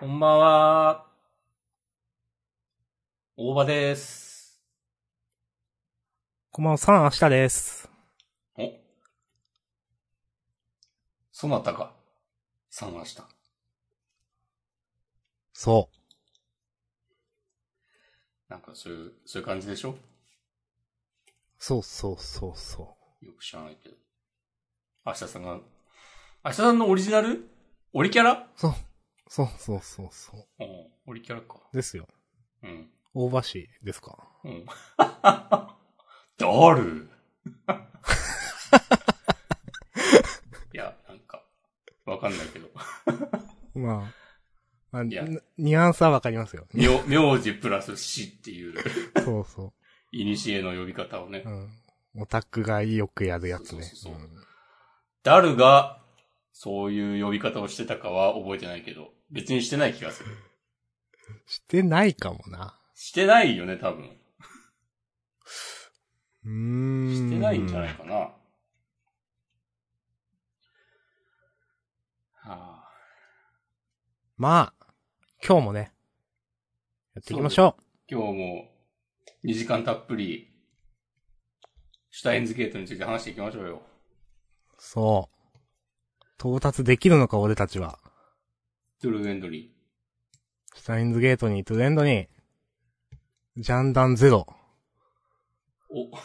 こんばんは。大場です。こんばんは、さん、明日です。おそなたが、参話した。そなんかそういう、そういう感じでしょ？う。そうそうそうそよく知らないけど。明日さんが、明日さんのオリジナル？オリキャラ？う。そう。そうそうそうそう。うん、オリキャラか。ですよ。うん。大橋ですか？うん。だる いや、なんか、わかんないけど。まあ、まあ、いやニニュアンスはわかりますよ。名、名字プラス死っていう、そうそいにしえの呼び方をねう。う。ん。オタクがよくやるやつね。そうそうそううんダルが、そういう呼び方をしてたかは覚えてないけど、別にしてない気がする。してないかもな。してないよね、多分。うーん。してないんじゃないかな。はあ、まあ、今日もね、やっていきましょ今日も2時間たっぷり、シュタインズゲートについて話していきましょうよ。う。そう。到達できるのか、俺たちは。トゥルーエンドリシュタインズゲートに、トゥレンドに、ジャンダンゼロ。ー。お、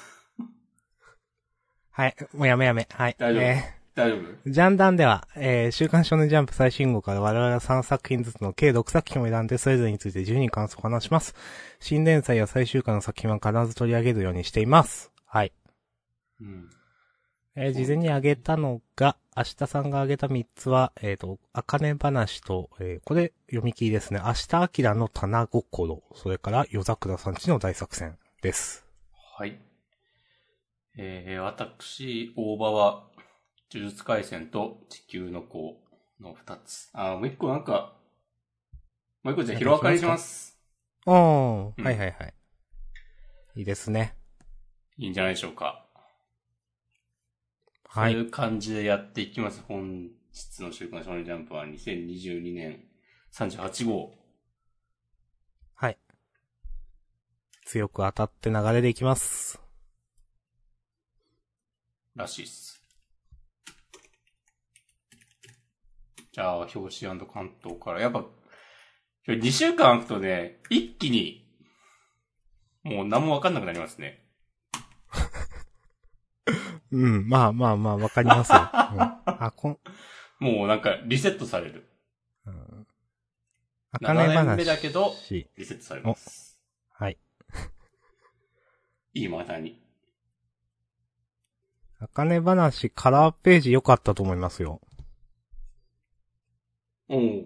はい、もうやめやめ。はい。大丈夫？え大丈夫？ージャンダンでは、えー週刊少年ジャンプ最新号から我々が3作品ずつの計6作品を選んで、それぞれについて自由に感想を話します。新連載や最終回の作品は必ず取り上げるようにしています。はい。うん。えー事前に挙げたのが、明日さんが挙げた3つは、えっ、と、あかね話と、えーこれ読み切りですね。明日あきらの棚心、それから夜桜さんちの大作戦です。はい。えー、私、大場は、呪術回戦と地球の子の二つ。あー、もう一個なんか、もう一個じゃあ、ヒロアカにします。おー、うんはいはいはい。いいですね。いいんじゃないでしょうか。はい。そういう感じでやっていきます。本日の週刊少年ジャンプは2022年38号。はい。強く当たって流れでいきます。らしいっす。じゃあ、表紙関東から。やっぱ、2週間空くとね、一気に、もう何もわかんなくなりますね。うん、まあまあまあ、わかりますよ。うん、あ、こん、もうなんかリセットされる。うん。あかね7年話。目だけど、しリセットされます。はい。いいまたに。あかね話、カラーページ良かったと思いますよ。おう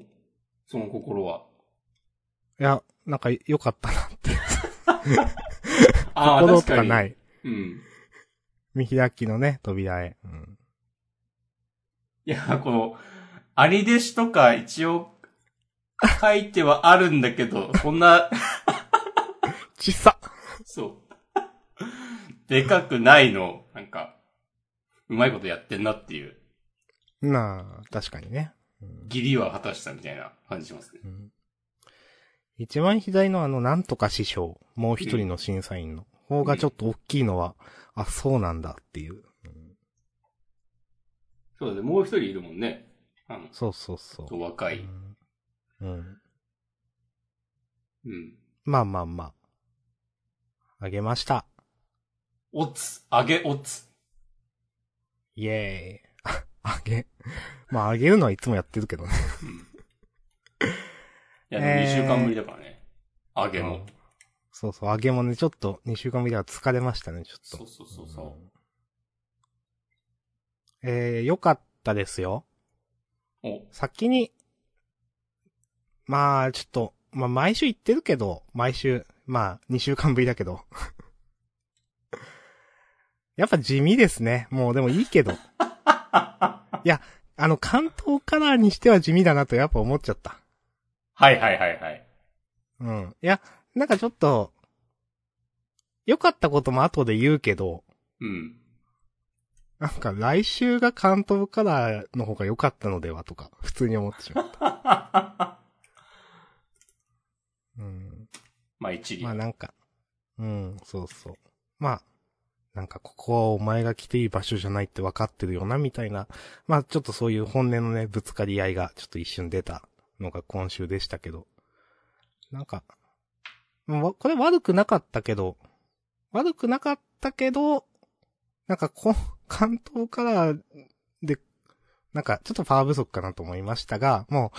その心は。いや、なんか良かったなって。心。とかない。うん。見開きのね、扉へ。うん。いや、この、兄弟子とか一応書いてはあるんだけど、そんな、ちっさそう。でかくないの、なんか、うまいことやってんなっていう、なあ、確かにね。うん義理は果たしたみたいな感じしますね。うん一番左のあの、なんとか師匠、もう一人の審査員の方がちょっと大きいのは、あ、そうなんだっていう。うんそうだね、もう一人いるもんね。あの、そうそうそう。若い。うんうん。うん。まあまあまあ。あげました。オツ、あげオツ。イエーイ。あ あげ。まああげるのはいつもやってるけどね。うん。いや、でも2週間ぶりだからね。あげも。そうそう、あげもね、ちょっと2週間ぶりでは疲れましたね、ちょっと。そうそうそうそう。んえー、よかったですよ。お、先に、まあ、ちょっと、まあ、毎週言ってるけど、毎週、まあ、2週間ぶりだけど。やっぱ地味ですね。もうでもいいけど。いや、あの、関東カラーにしては地味だなとやっぱ思っちゃった。はいはいはいはい。うん。いや、なんかちょっと、良かったことも後で言うけど、うん。なんか来週が関東カラーの方が良かったのではとか、普通に思ってしまった。一理。まあなんか、うん、そうそう。まあ、なんかここはお前が来ていい場所じゃないって分かってるよな、みたいな。まあちょっとそういう本音のね、ぶつかり合いがちょっと一瞬出たのが今週でしたけど。なんか、わこれ悪くなかったけど、悪くなかったけど、なんかこ、関東カラーで、なんかちょっとパワー不足かなと思いましたが、も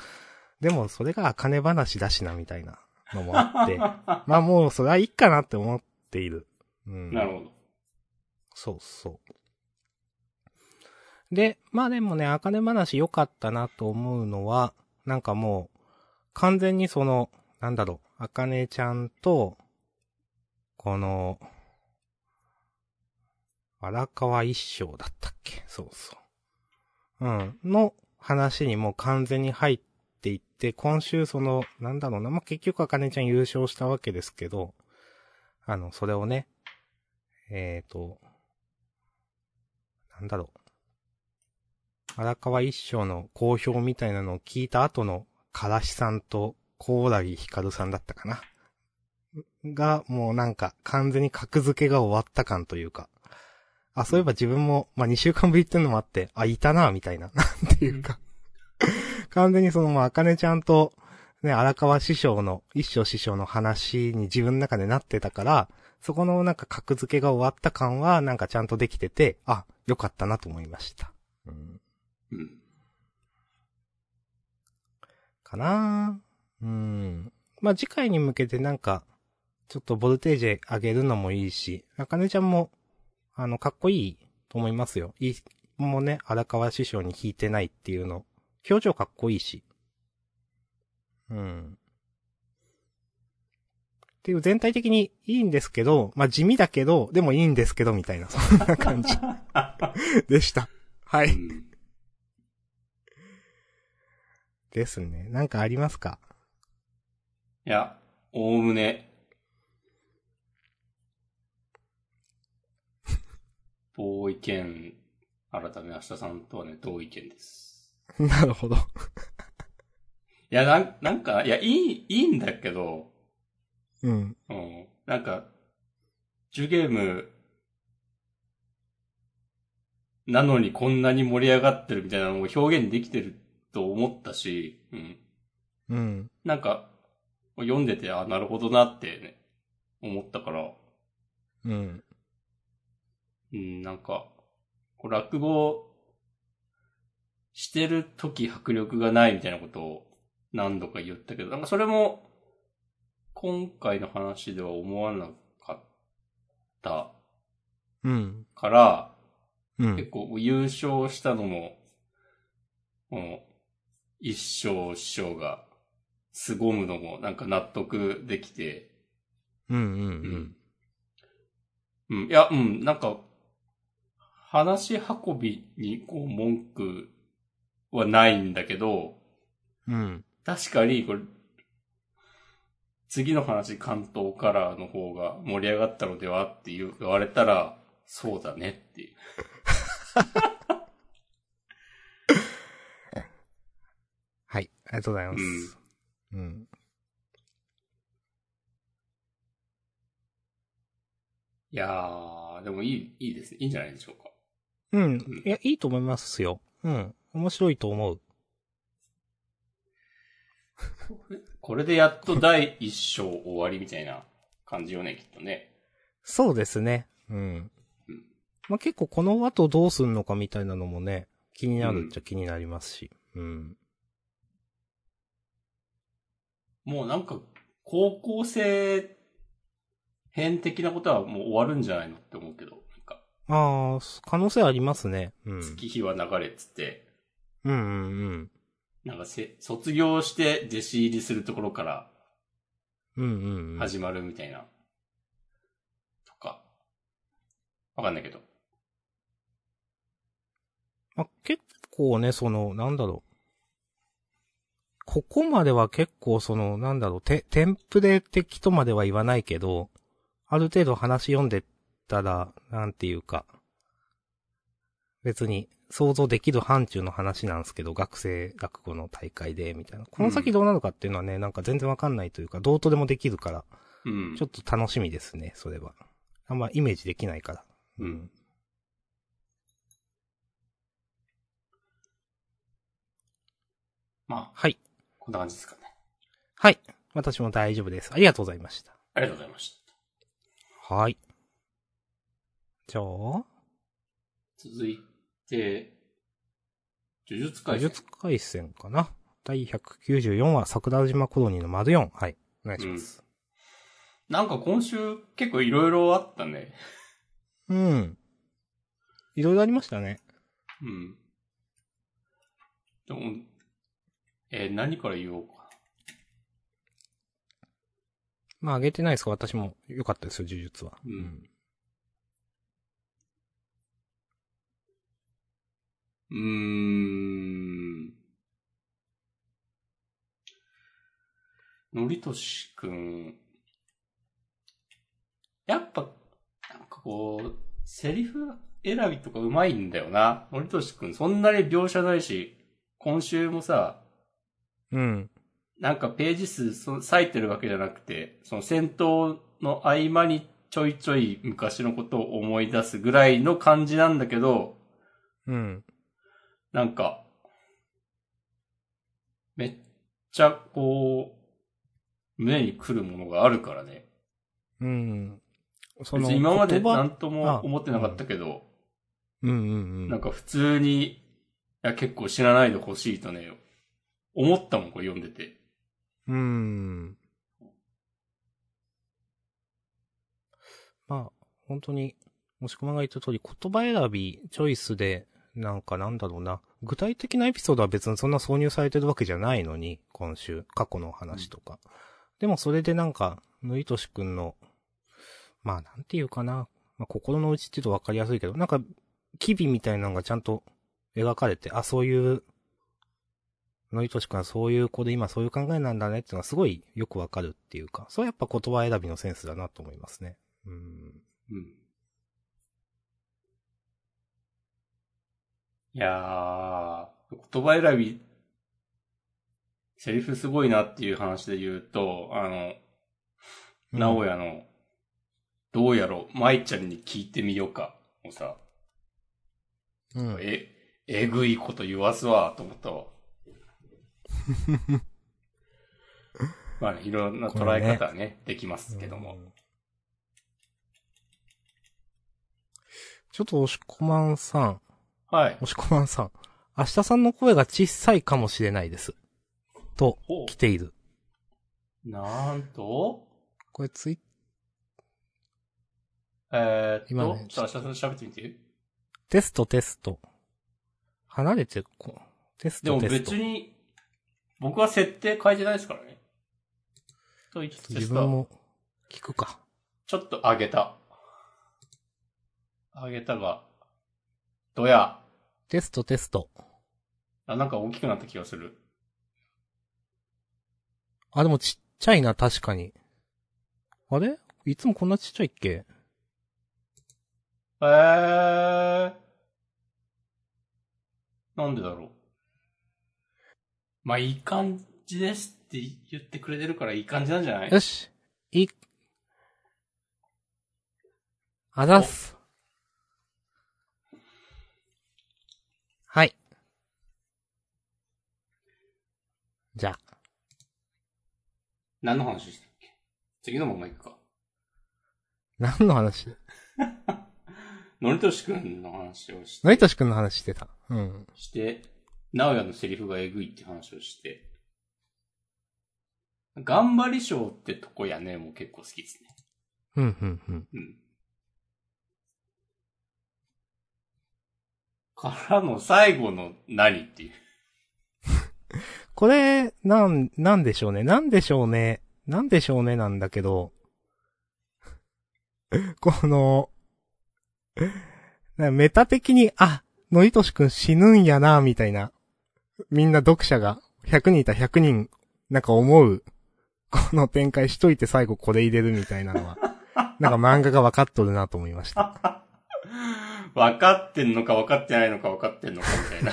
う、でもそれが金話だしな、みたいなのもあって、まあもうそれはいいかなって思っている。うん。なるほど。そうそう。で、まあでもね、あかね話良かったなと思うのは、なんかもう、完全にその、なんだろう、あかねちゃんと、この、荒川一生だったっけ？そうそう。うん。の話にもう完全に入っていって、今週その、なんだろうな、まあ、結局あかねちゃん優勝したわけですけど、あの、それをね、えーと、なんだろう。荒川一生の好評みたいなのを聞いた後の、からしさんと、コーラギヒカルさんだったかな。が、もうなんか、完全に格付けが終わった感というか。あ、そういえば自分も、まあ、2週間ぶりっていうのもあって、あ、いたな、みたいな。なんていうか。完全にその、まあ、あかねちゃんと、ね、荒川師匠の、一生師匠の話に自分の中でなってたから、そこのなんか格付けが終わった感はなんかちゃんとできてて、あ、よかったなと思いました。うん。うん。かなぁうん。まあ、次回に向けてなんか、ちょっとボルテージ上げるのもいいし、あかねちゃんも、あの、かっこいいと思いますよ。いい、もうね、荒川師匠に弾いてないっていうの。表情かっこいいし。うん。っていう全体的にいいんですけど、まあ、地味だけど、でもいいんですけど、みたいな、そんな感じ でした。はうい。んですね。なんかありますか？いや、おおむね、同意見、改め明日さんとはね、同意見です。なるほど。いや、なん、なんか、いや、いい、いいんだけど、うん。うん。なんか、ジュゲーム、なのにこんなに盛り上がってるみたいなのを表現できてると思ったし、うん。うん。なんか、読んでて、あ、なるほどなってね、思ったから、うん。うん、なんか、こう落語してる時迫力がないみたいなことを何度か言ったけど、なんかそれも今回の話では思わなかったうん。から、うん。結構優勝したのも、この一生師匠が凄むのもなんか納得できて、うんうんうん。いや、うん、なんか、話し運びにこう文句はないんだけど、うん。うん。確かにこれ、次の話関東カラーの方が盛り上がったのではって言言われたら、そうだねっていう。はい。ありがとうございます。うん。いやー、でもいい、いいですね。いいんじゃないでしょうか。うん。いや、いいと思いますよ。うん。面白いと思う。これでやっと第一章終わりみたいな感じよね、きっとね。そうですね。うんうん。まあ、結構この後どうすんのかみたいなのもね、気になるっちゃ気になりますし。うん。もうなんか、高校生編的なことはもう終わるんじゃないのって思うけど、なんか、ああ、可能性ありますね。うん。月日は流れっつって、うんうんうん。なんかせ、卒業して弟子入りするところからうんうんうん。始まるみたいな。とか。わかんないけど。まあ、結構ね、その、なんだろう。ここまでは結構その、なんだろう、テ、テンプレ的とまでは言わないけど、ある程度話読んでたら、なんていうか、別に想像できる範疇の話なんですけど、学生落語の大会で、みたいな。この先どうなるかっていうのはね、なんか全然わかんないというか、どうとでもできるから、ううん。ちょっと楽しみですね、それは。あんまイメージできないから。うん。まあ、はい。こんな感じですかね。はい。私も大丈夫です。ありがとうございました。ありがとうございました。はい。じゃあ、続いて、呪術呪回戦。術回戦かな。第194話、桜島コロニーの丸4。はい。お願いします。なんか今週結構いろいろあったね。うん。いろいろありましたね。うん。でも、えー何から言おうか？まあ、あげてないですか？私も良かったですよ、呪術は。うん。うーん。のりとしくん。やっぱ、なんかこう、セリフ選びとかうまいんだよな。のりとしくん、そんなに描写ないし、今週もさ、うん。なんかページ数その割いてるわけじゃなくて、その戦闘の合間にちょいちょい昔のことを思い出すぐらいの感じなんだけど、うん。なんか、めっちゃこう、胸に来るものがあるからね。うん。そ別に今まで何とも思ってなかったけど、うんうんうん。なんか普通に、いや結構知らないでほしいとね、思ったもん、これ読んでて。うーん。まあ、本当に、もしくまが言った通り、言葉選び、チョイスで、なんかなんだろうな。具体的なエピソードは別にそんな挿入されてるわけじゃないのに、今週、過去の話とか。でもそれでなんか、ぬいとしくんの、まあなんていうかな。まあ心の内って言うとわかりやすいけど、なんか、機微みたいなのがちゃんと描かれて、あ、そういうのりとしくんはそういう子で今そういう考えなんだねっていうのはすごいよくわかるっていうか、それはやっぱ言葉選びのセンスだなと思いますね。うん。うん。いやー、言葉選び、セリフすごいなっていう話で言うと、あの、名古屋の、どうやろう、舞ちゃんに聞いてみようか、もうさ、うん。え、えぐいこと言わすわ、と思ったわ。まあね、いろんな捉え方はね、できますけども。うんちょっと押し込まんさん、はい。押し込まんさん、明日さんの声が小さいかもしれないです。と、ほ来ている。う。なんと、これツイえー、っと、今ねちょっと明日さん喋ってみて。テストテスト。離れてこう。テスでもトテスト。別に、僕は設定変えてないですからね。と言いつつ自分も聞くか。ちょっと上げた。上げたが、どや。テストテスト。あ、なんか大きくなった気がする。あ、でもちっちゃいな、確かに。あれ？いつもこんなちっちゃいっけ？えー。なんでだろう。まあ、いい感じですって言ってくれてるからいい感じなんじゃない？よし。い、あざっす。はい。じゃあ、何の話したっけ？次のまま行くか。何の話？のりとしくんの話をしのりとしくんの話してた。うん。して、直哉のセリフがえぐいって話をして、頑張り賞ってとこやね、もう結構好きですね。うん、うん、うん。うん。からの最後の何っていう。これ、なん、なんでしょうね。なんでしょうね。なんでしょうねなんだけど、この、なメタ的に、あ、のりとしくん死ぬんやな、みたいな。みんな読者が、100人いたら100人、なんか思う、この展開しといて最後これ入れるみたいなのは、なんか漫画が分かっとるなと思いました。分かってんのか分かってないのか分かってんのかみたいな。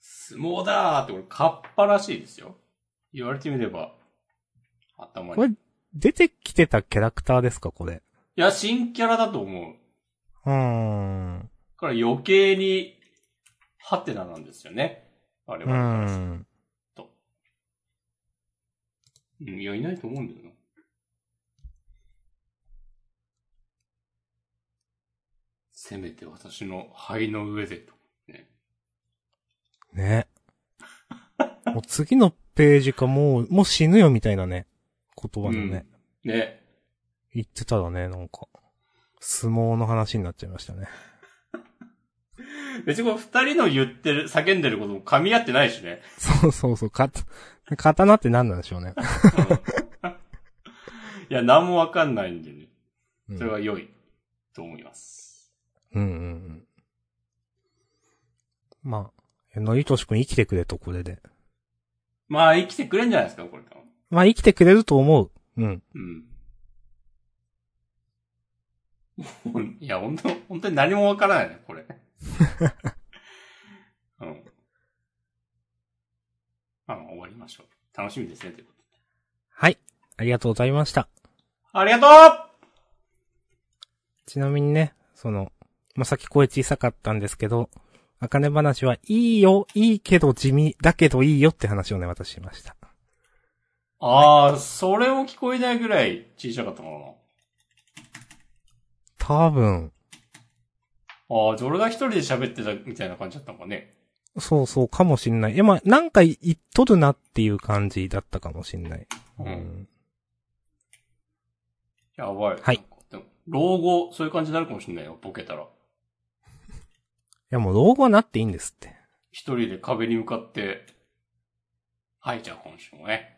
相撲だーって俺、カッパらしいですよ。言われてみれば、頭これに。い出てきてたキャラクターですか、これ？や、新キャラだと思う。うーん。だから余計に、ハテナなんですよね。我う々からするん。と。うん、いや、いないと思うんだよな。せめて私の肺の上でと。ね。ね。もう次のページかもう、もう死ぬよみたいなね。言葉のね。ね。言ってたらね、なんか、相撲の話になっちゃいましたね。別にこれ二人の言ってる、叫んでることも噛み合ってないしね。そうそうそう、か、刀って何なんでしょうね。うんいや、何もわかんないんでね。うんそれは良いと思います。うんうんうん。まあ、のりとしくん生きてくれと、これで。まあ、生きてくれんじゃないですか、これ多分。まあ生きてくれると思う。うん。うん いや、本当本当に何もわからないね、これ。うん。まあ、終わりましょう。楽しみですね、ということで。はい。ありがとうございました。ありがとちなみにね、その、まあ、さっき声小さかったんですけど、あかね話はいいよ、いいけど地味、だけどいいよって話をね、私しました。うああ、それも聞こえないぐらい小さかったの多分。ああ、じゃあ俺が一人で喋ってたみたいな感じだったのかね。そうそうかもしんない。え、まあ、なんか言っとるなっていう感じだったかもしんない。う。うんん。やばい。はい老後、そういう感じになるかもしれないよ、ボケたら。いやもう老後はなっていいんですって。一人で壁に向かって、はい、じゃあ今週もね、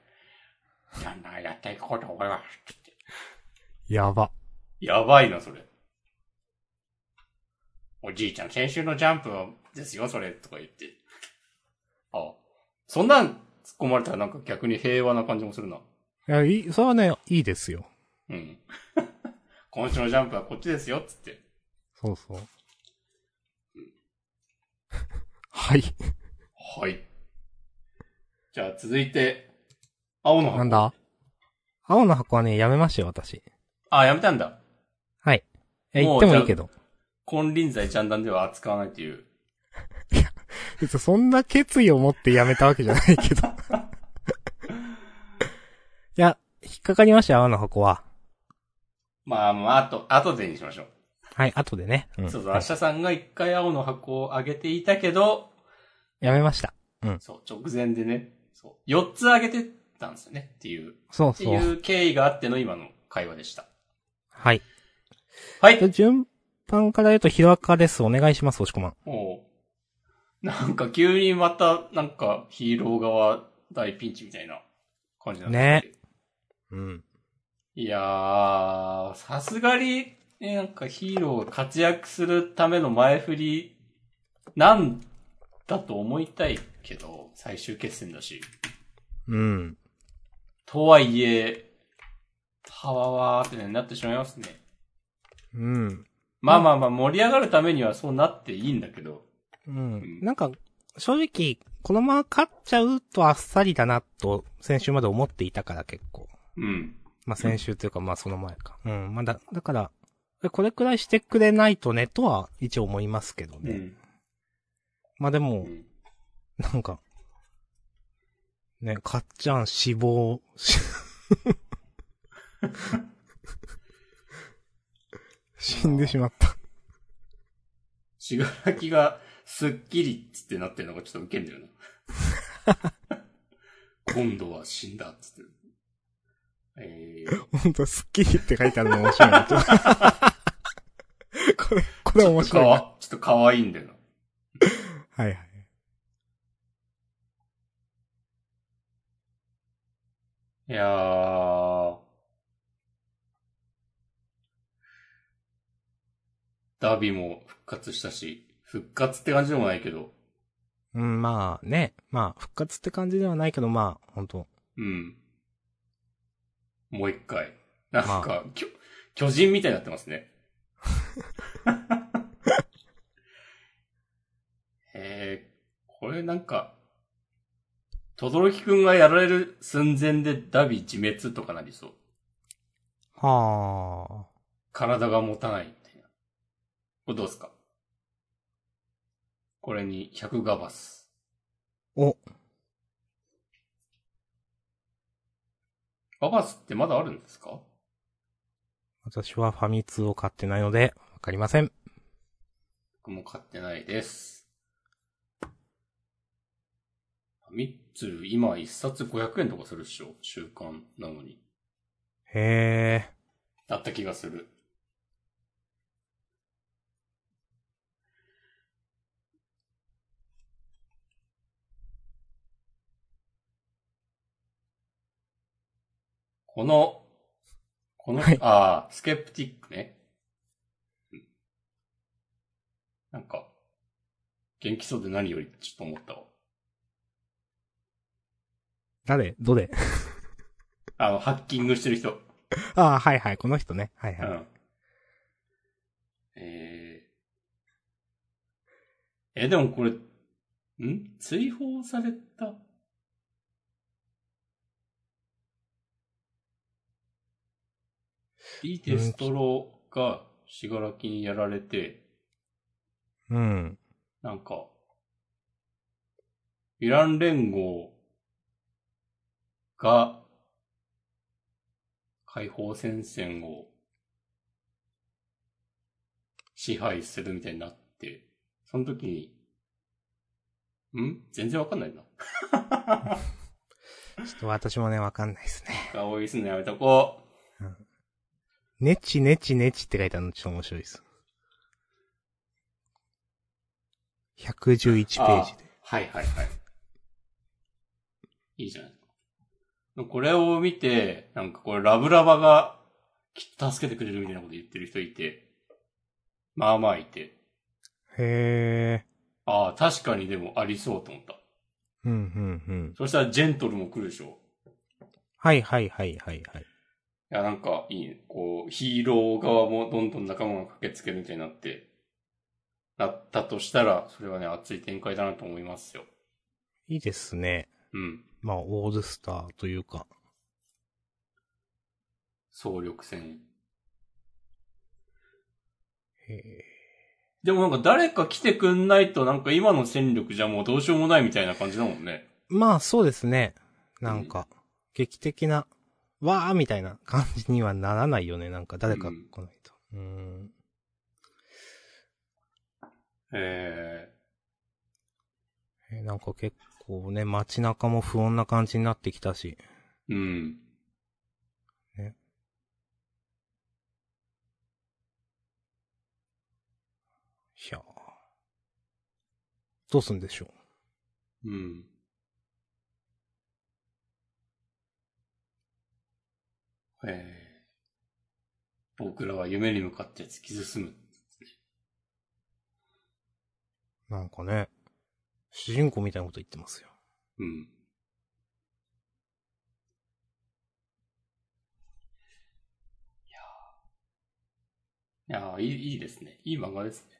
やんな、やっていこうと思います。やば。やばいな、それ。おじいちゃん、先週のジャンプはですよ、それ、とか言って。あ、そんなん突っ込まれたらなんか逆に平和な感じもするな。いや、いい、それはね、いいですよ。うん。今週のジャンプはこっちですよ、つって。そうそう。はい。はい。じゃあ続いて、青の箱。なんだ？青の箱はね、やめましたよ、私。あ、やめたんだ。はい。いや、言ってもいいけど。金輪際ジャンダンでは扱わないという。別にそんな決意を持ってやめたわけじゃないけど。いや、引っかかりましたよ、青の箱は。まあまあ、あと、後でにしましょう。はい、後でね。うんそうそう、はい明日さんが一回青の箱をあげていたけど、やめました。そう、直前でね、そう、四つあげてたんですよね、っていう、ってそうそう。いう経緯があっての今の会話でした。はい。はいじゃあ順番から言うと、ヒロアカです。お願いします、押し込まん。おうなんか急にまた、なんかヒーロー側大ピンチみたいな感じなんだけどうん。いやー、さすがに、ね、なんかヒーローが活躍するための前振り、なんだと思いたいけど、最終決戦だし。うん。とはいえ、はわわーってねなってしまいますね。うん。まあまあまあ、盛り上がるためにはそうなっていいんだけど。うん。なんか、正直、このまま勝っちゃうとあっさりだな、と、先週まで思っていたから結構。うん。まあ、先週というか、まあ、その前か。うん。まあ、だ、だから、えこれくらいしてくれないとね、とは一応思いますけどね。うん。まあでも、うん。なんか、ね、かっちゃん死亡、死んでしまった。しがらきが、すっきりっつってなってるのがちょっとウケんだよな。今度は死んだっつってる。えー、ほんと、スッキリって書いてあるの面白いな。これ、これ面白いな。わ、ちょっと可愛いんだよな。はいはい。いやー。ダビも復活したし、復活って感じでもないけど、うん、まあね。まあ、復活って感じではないけど、まあ、ほんと。うん。もう一回。なんまか、きょ巨人みたいになってますね。えー、これなんか、とどろきくんがやられる寸前でダビ自滅とかなりそう。はあ。体が持たない。これどうですか？これに100ガバス。お、ガバスってまだあるんですか？私はファミ通を買ってないので、わかりません。僕も買ってないです。ファミ通、今一冊500円とかするっしょ？週刊なのに。へえ。だった気がする。この、この、はいああ、スケプティックね。うんなんか、元気そうで何よりちょっと思ったわ。誰？どれ？あの、ハッキングしてる人。ああ、はいはい、この人ね。はいはい。うん。えー、え、でもこれ、ん？追放されたいいテストロが死柄木にやられて、うん。なんか、ヴィラン連合が解放戦線を支配するみたいになって、その時に、ん？全然わかんないな。ちょっと私もね、わかんないですね。青いすんのやめとこねちねちねちって書いてあるのちょっと面白いです。111う。ページで。はいはいはい。いいじゃないですか。これを見て、なんかこれラブラバがきっと助けてくれるみたいなこと言ってる人いて、まあまあいて、へえ。ああ、確かにでもありそうと思った。うん、うん、うん。そしたらジェントルも来るでしょ。はいはいはいはいはい。いや、なんかいいね。こう、ヒーロー側もどんどん仲間が駆けつけるみたいになって、なったとしたら、それはね、熱い展開だなと思いますよ。いいですね。うん。まあ、オールスターというか。総力戦。へえ。でもなんか誰か来てくんないとなんか今の戦力じゃもうどうしようもないみたいな感じだもんね。まあ、そうですね。なんか、劇的な、わーみたいな感じにはならないよね。なんか誰かうん来ないと。うーん。ええーなんか結構ね、街中も不穏な感じになってきたし。ー、うん。いやーどうすんでしょうん。えー、僕らは夢に向かって突き進む。う。なんかね、主人公みたいなこと言ってますよ。うん。いやいい、いいですね。いい漫画ですね。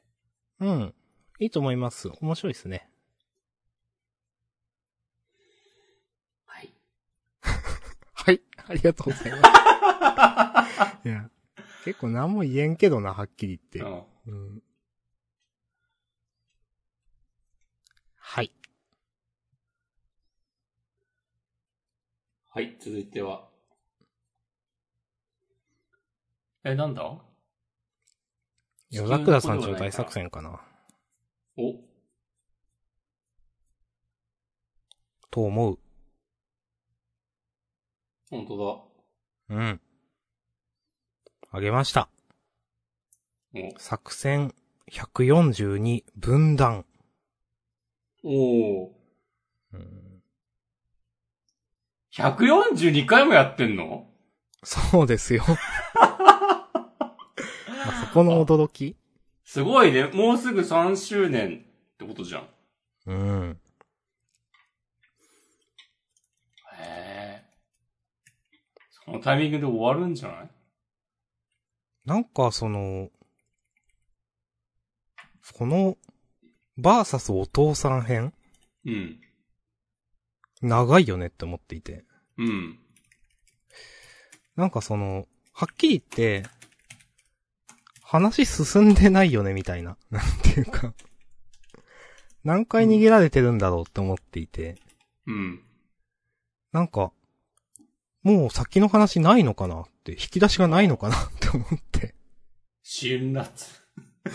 うん。いいと思います。面白いですね。はい。はい。ありがとうございます。いや、結構何も言えんけどな、はっきり言って。うん。うん。はい。はい、続いては。え、なんだ？夜桜さんちの大作。戦かな。お、と思う。本当うん。あげました。だ。作戦142分断。お、おーうん、142回もやってんの？そうですよ。まあ、そこの驚き？すごいね。もうすぐ3周年ってことじゃん。うん。へえ。そのタイミングで終わるんじゃない？なんかその、この、バーサスお父さん編？うん。長いよねって思っていて。うん。なんかその、はっきり言って、話進んでないよねみたいな。なんていうか。何回逃げられてるんだろうって思っていて。うん。なんか、もう先の話ないのかなって、引き出しがないのかなって思って。辛辣。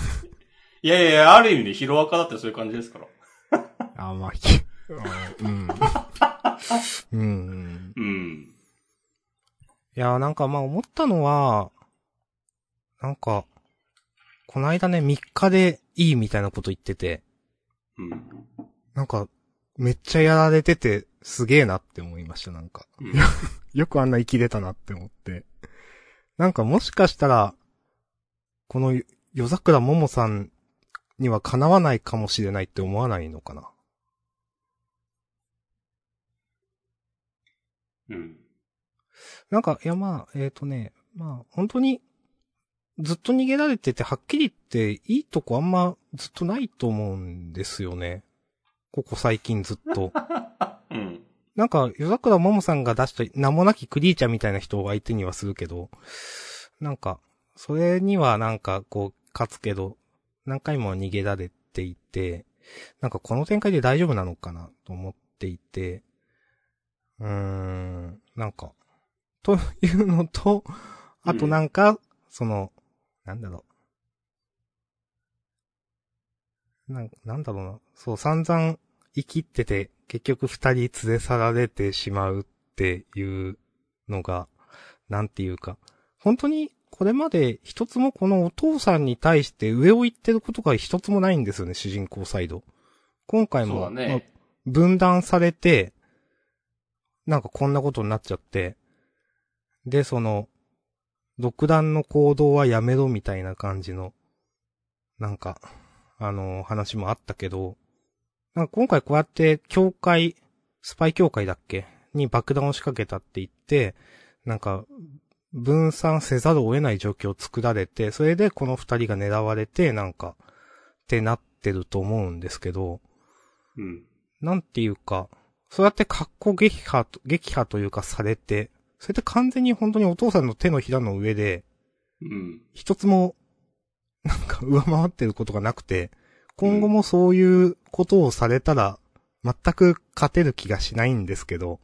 いやいやいや、ある意味でヒロアカだってそういう感じですから。あ、まあ、ひうん。うん。うん。うん。いや、なんかまあ思ったのは、なんか、この間ね、3日でいいみたいなこと言ってて、うん。なんか、めっちゃやられてて、すげえなって思いました、なんか。うん よくあんな生きれたなって思って。なんかもしかしたら、この夜桜ももさんにはかなわないかもしれないって思わないのかな。うん。なんか、いやまあ、えっ、とね、まあ、本当に、ずっと逃げられてて、はっきり言って、いいとこあんまずっとないと思うんですよね。ここ最近ずっと。うん。なんか、夜桜ももさんが出した名もなきクリーチャーみたいな人を相手にはするけど、なんか、それにはなんかこう、勝つけど、何回も逃げられていて、なんかこの展開で大丈夫なのかなと思っていて、うーん、なんか、というのと、あとなんか、その、なんだろう。なん、なんだろうな。そう、散々生きってて、結局二人連れ去られてしまうっていうのが、なんていうか、本当にこれまで一つもこのお父さんに対して上を行ってることが一つもないんですよね、主人公サイド。今回も、ねまあ分断されて、なんかこんなことになっちゃって、で、その、独断の行動はやめろみたいな感じの、なんか、あの、話もあったけど、なんか今回こうやって、教会、スパイ協会だっけ？に爆弾を仕掛けたって言って、なんか、分散せざるを得ない状況を作られて、それでこの二人が狙われて、なんか、ってなってると思うんですけど、うん。なんていうか、そうやって格好撃破と、撃破というかされて、それで完全に本当にお父さんの手のひらの上で、うん。一つも、なんか上回ってることがなくて、今後もそういうことをされたら、全く勝てる気がしないんですけど、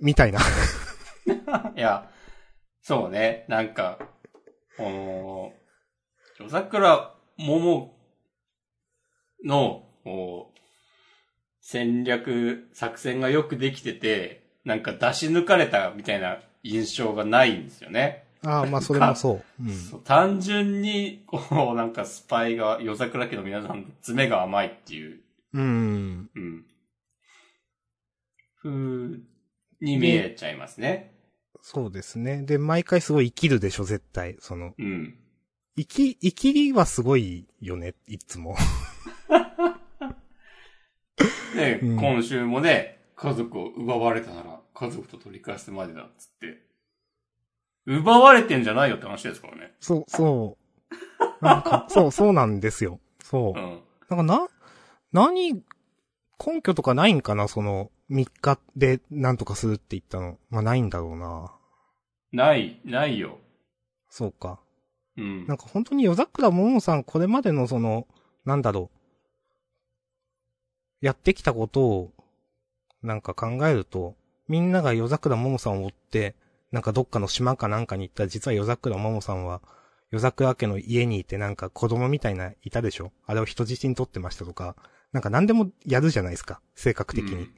みたいな。いや、そうね、なんか、この、夜桜桃の、こう、戦略、作戦がよくできてて、なんか出し抜かれたみたいな印象がないんですよね。ああ、まあそれもそう。うん。そう単純に、こう、なんかスパイが、夜桜家の皆さん、爪が甘いっていう、うん。うん。風に見えちゃいますね。そうですね。で、毎回すごい生きるでしょ、絶対。その、うん。生き、生きりはすごいよね、いつも。ね、うん今週もね、家族を奪われたなら、家族と取り返すまでだっつって。奪われてんじゃないよって話ですからね。そう、そう。なんか、そう、そうなんですよ。そうう。ん。なんかな、何、根拠とかないんかな？その、3日でなんとかするって言ったの。まあ、ないんだろうな。ない、ないよ。そうか。うんな。んか本当に夜桜ももさん、これまでのその、なんだろう。やってきたことを、なんか考えると、みんなが夜桜ももさんを追って、なんかどっかの島かなんかに行ったら、実は夜桜ももさんは、夜桜家の家にいてなんか子供みたいないたでしょ？あれを人質に取ってましたとか、なんか何でもやるじゃないですか。性格的に。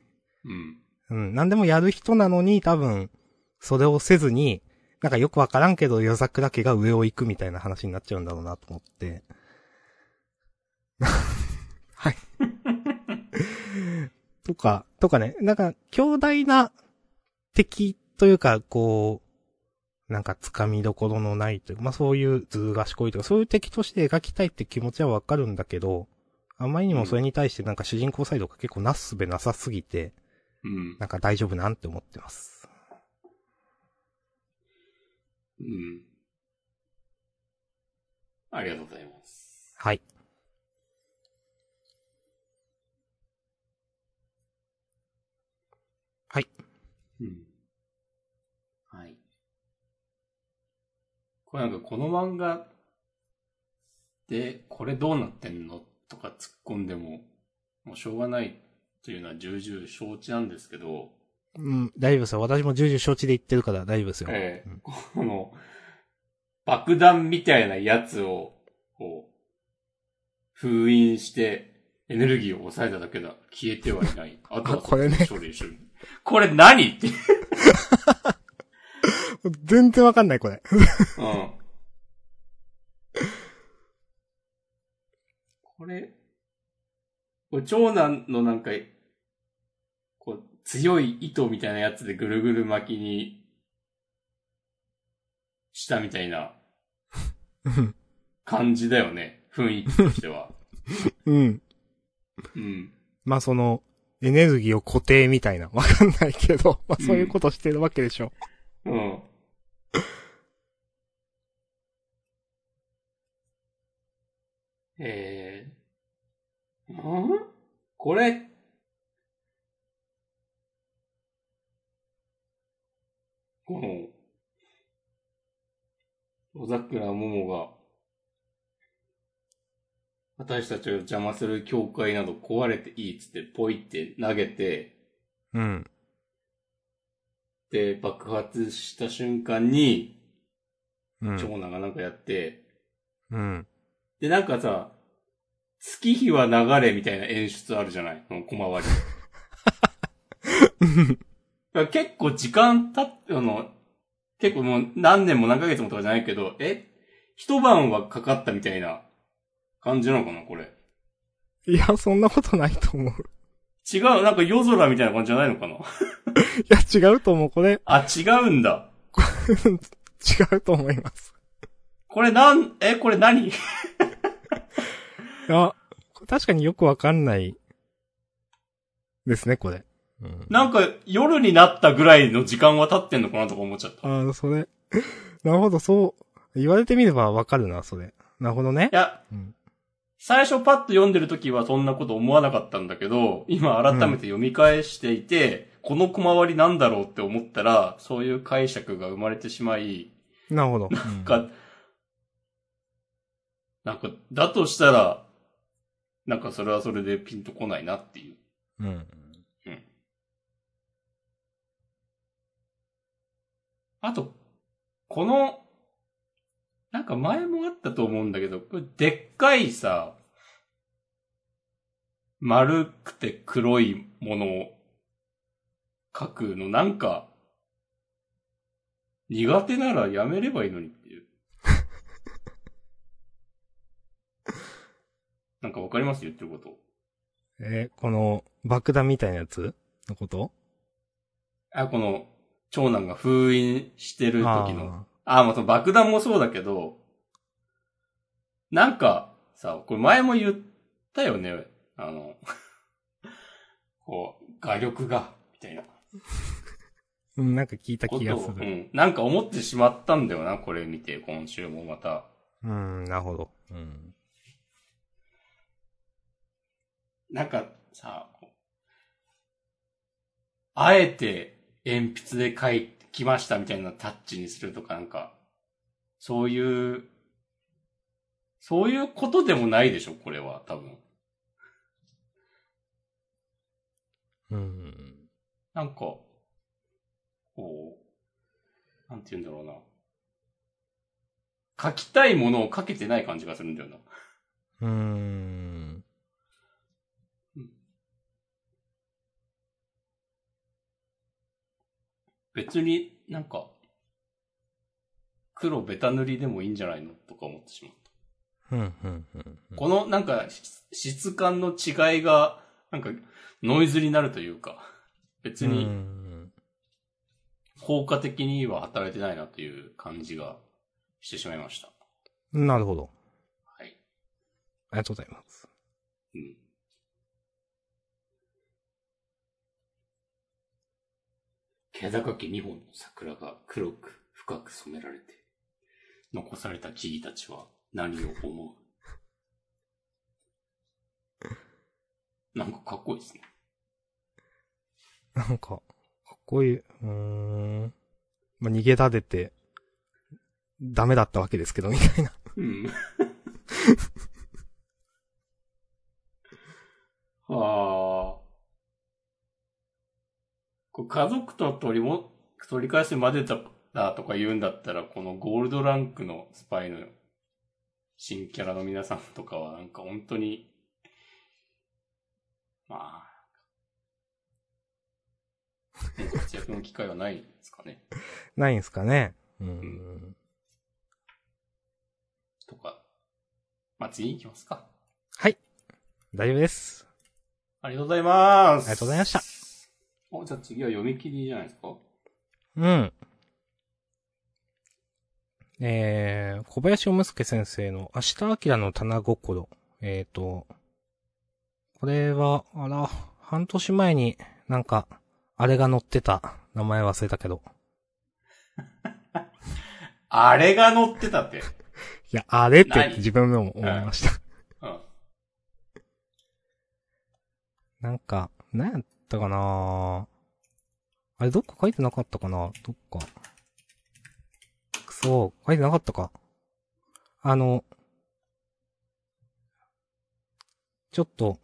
うん。うん、何でもやる人なのに多分、それをせずに、なんかよくわからんけど夜桜家が上を行くみたいな話になっちゃうんだろうなと思って。はい。とか、とかね、なんか強大な敵というか、こう、なんか掴みどころのないというか、まあそういうずる賢いとか、そういう敵として描きたいって気持ちはわかるんだけど、あまりにもそれに対してなんか主人公サイドが結構なすすべなさすぎて、うん。なんか大丈夫なんて思ってます。うん。ありがとうございます。はい。これなんかこの漫画で、これどうなってんのとか突っ込んでも、もうしょうがないというのは重々承知なんですけど、うん、大丈夫ですよ。私も重々承知で言ってるから大丈夫ですよ。ええうんこの、爆弾みたいなやつを、こう、封印して、エネルギーを抑えただけだ。消えてはいない。あとはこれね処理。これ何って。全然わかんない、これ。うん。これ、これ長男のなんか、こう、強い糸みたいなやつでぐるぐる巻きにしたみたいなう ん感じだよね。雰囲気としては。うん。うん。まあその、エネルギーを固定みたいな。わかんないけど、まあそういうことしてるわけでしょ。うん。えー、んこれ、この、小桜桃が、私たちを邪魔する教会など壊れていいっつってポイって投げて、うん。で、爆発した瞬間に、うん。長男がなんかやって、うん。で、なんかさ、月日は流れみたいな演出あるじゃない？この小回り。結構時間経って、あの、結構もう何年も何ヶ月もとかじゃないけど、え？一晩はかかったみたいな感じなのかなこれ。いや、そんなことないと思う。違う、なんか夜空みたいな感じじゃないのかな？いや、違うと思う。これ、あ、違うんだ。違うと思います。これなん、え、これ何？いや、確かによくわかんないですね、これ。うん、なんか夜になったぐらいの時間は経ってんのかなとか思っちゃった。いああ、それ。なるほど、そう。言われてみればわかるな、それ。なるほどね。や、うん最初パッと読んでる時はそんなこと思わなかったんだけど、今改めて読み返していて、この小回りなんだろうって思ったら、そういう解釈が生まれてしまい、なるほど。なんか、なんか、だとしたら、なんかそれはそれでピンとこないなっていう。うん。うん。あと、この、なんか前もあったと思うんだけど、これでっかいさ、丸くて黒いものを書くのなんか、苦手ならやめればいいのにっていう。なんかわかります？言ってること。えーこの、爆弾みたいなやつ？のこと？あ、この、長男が封印してる時の。ああ、まあ、その爆弾もそうだけど、なんか、さ、これ前も言ったよね。あの、こう、画力が、みたいな。ーうん、なんか聞いた気がする。うん。なんか思ってしまったんだよな、これ見て、今週もまた。うん、なるほど。うん。なんか、さ、あえて鉛筆で書いてきましたみたいなタッチにするとか、なんか、そういう、そういうことでもないでしょ、これは、多分。うん。なんか、こう、なんて言うんだろうな。書きたいものを書けてない感じがするんだよな。うーん。別になんか、黒ベタ塗りでもいいんじゃないのとか思ってしまった。うん、うん、うん。このなんか質質感の違いが、なんかノイズになるというか、別うにん効果的には働いてないなという感じがしてしまいました。なるほど。はい。ありがとうございます。うん。気高き二本の桜が黒く深く染められて、残された木々たちは何を思う？なんかかっこいいですね。なんか、かっこういう、うーん。まあ、逃げ立てて、ダメだったわけですけど、みたいな。うん。はあ。家族と取りも、取り返しまでだとか言うんだったら、このゴールドランクのスパイの新キャラの皆さんとかはなんか本当に、まあ、活躍の機会はないんですかね。ないんすかね。うん。とか。まあ次行きますか。はい。大丈夫です。ありがとうございます。ありがとうございました。お、じゃあ次は読み切りじゃないですか？うん。えー、小林おむすけ先生の明日明の棚心。えーと、これは、あら、半年前になんか、あれが載ってた。名前忘れたけど。あれが載ってたって？いや、あれって何自分でも思いました。うん。なんか、何やったかなあれどっか書いてなかったかなどっか。くそ、書いてなかったか。あの、ちょっと、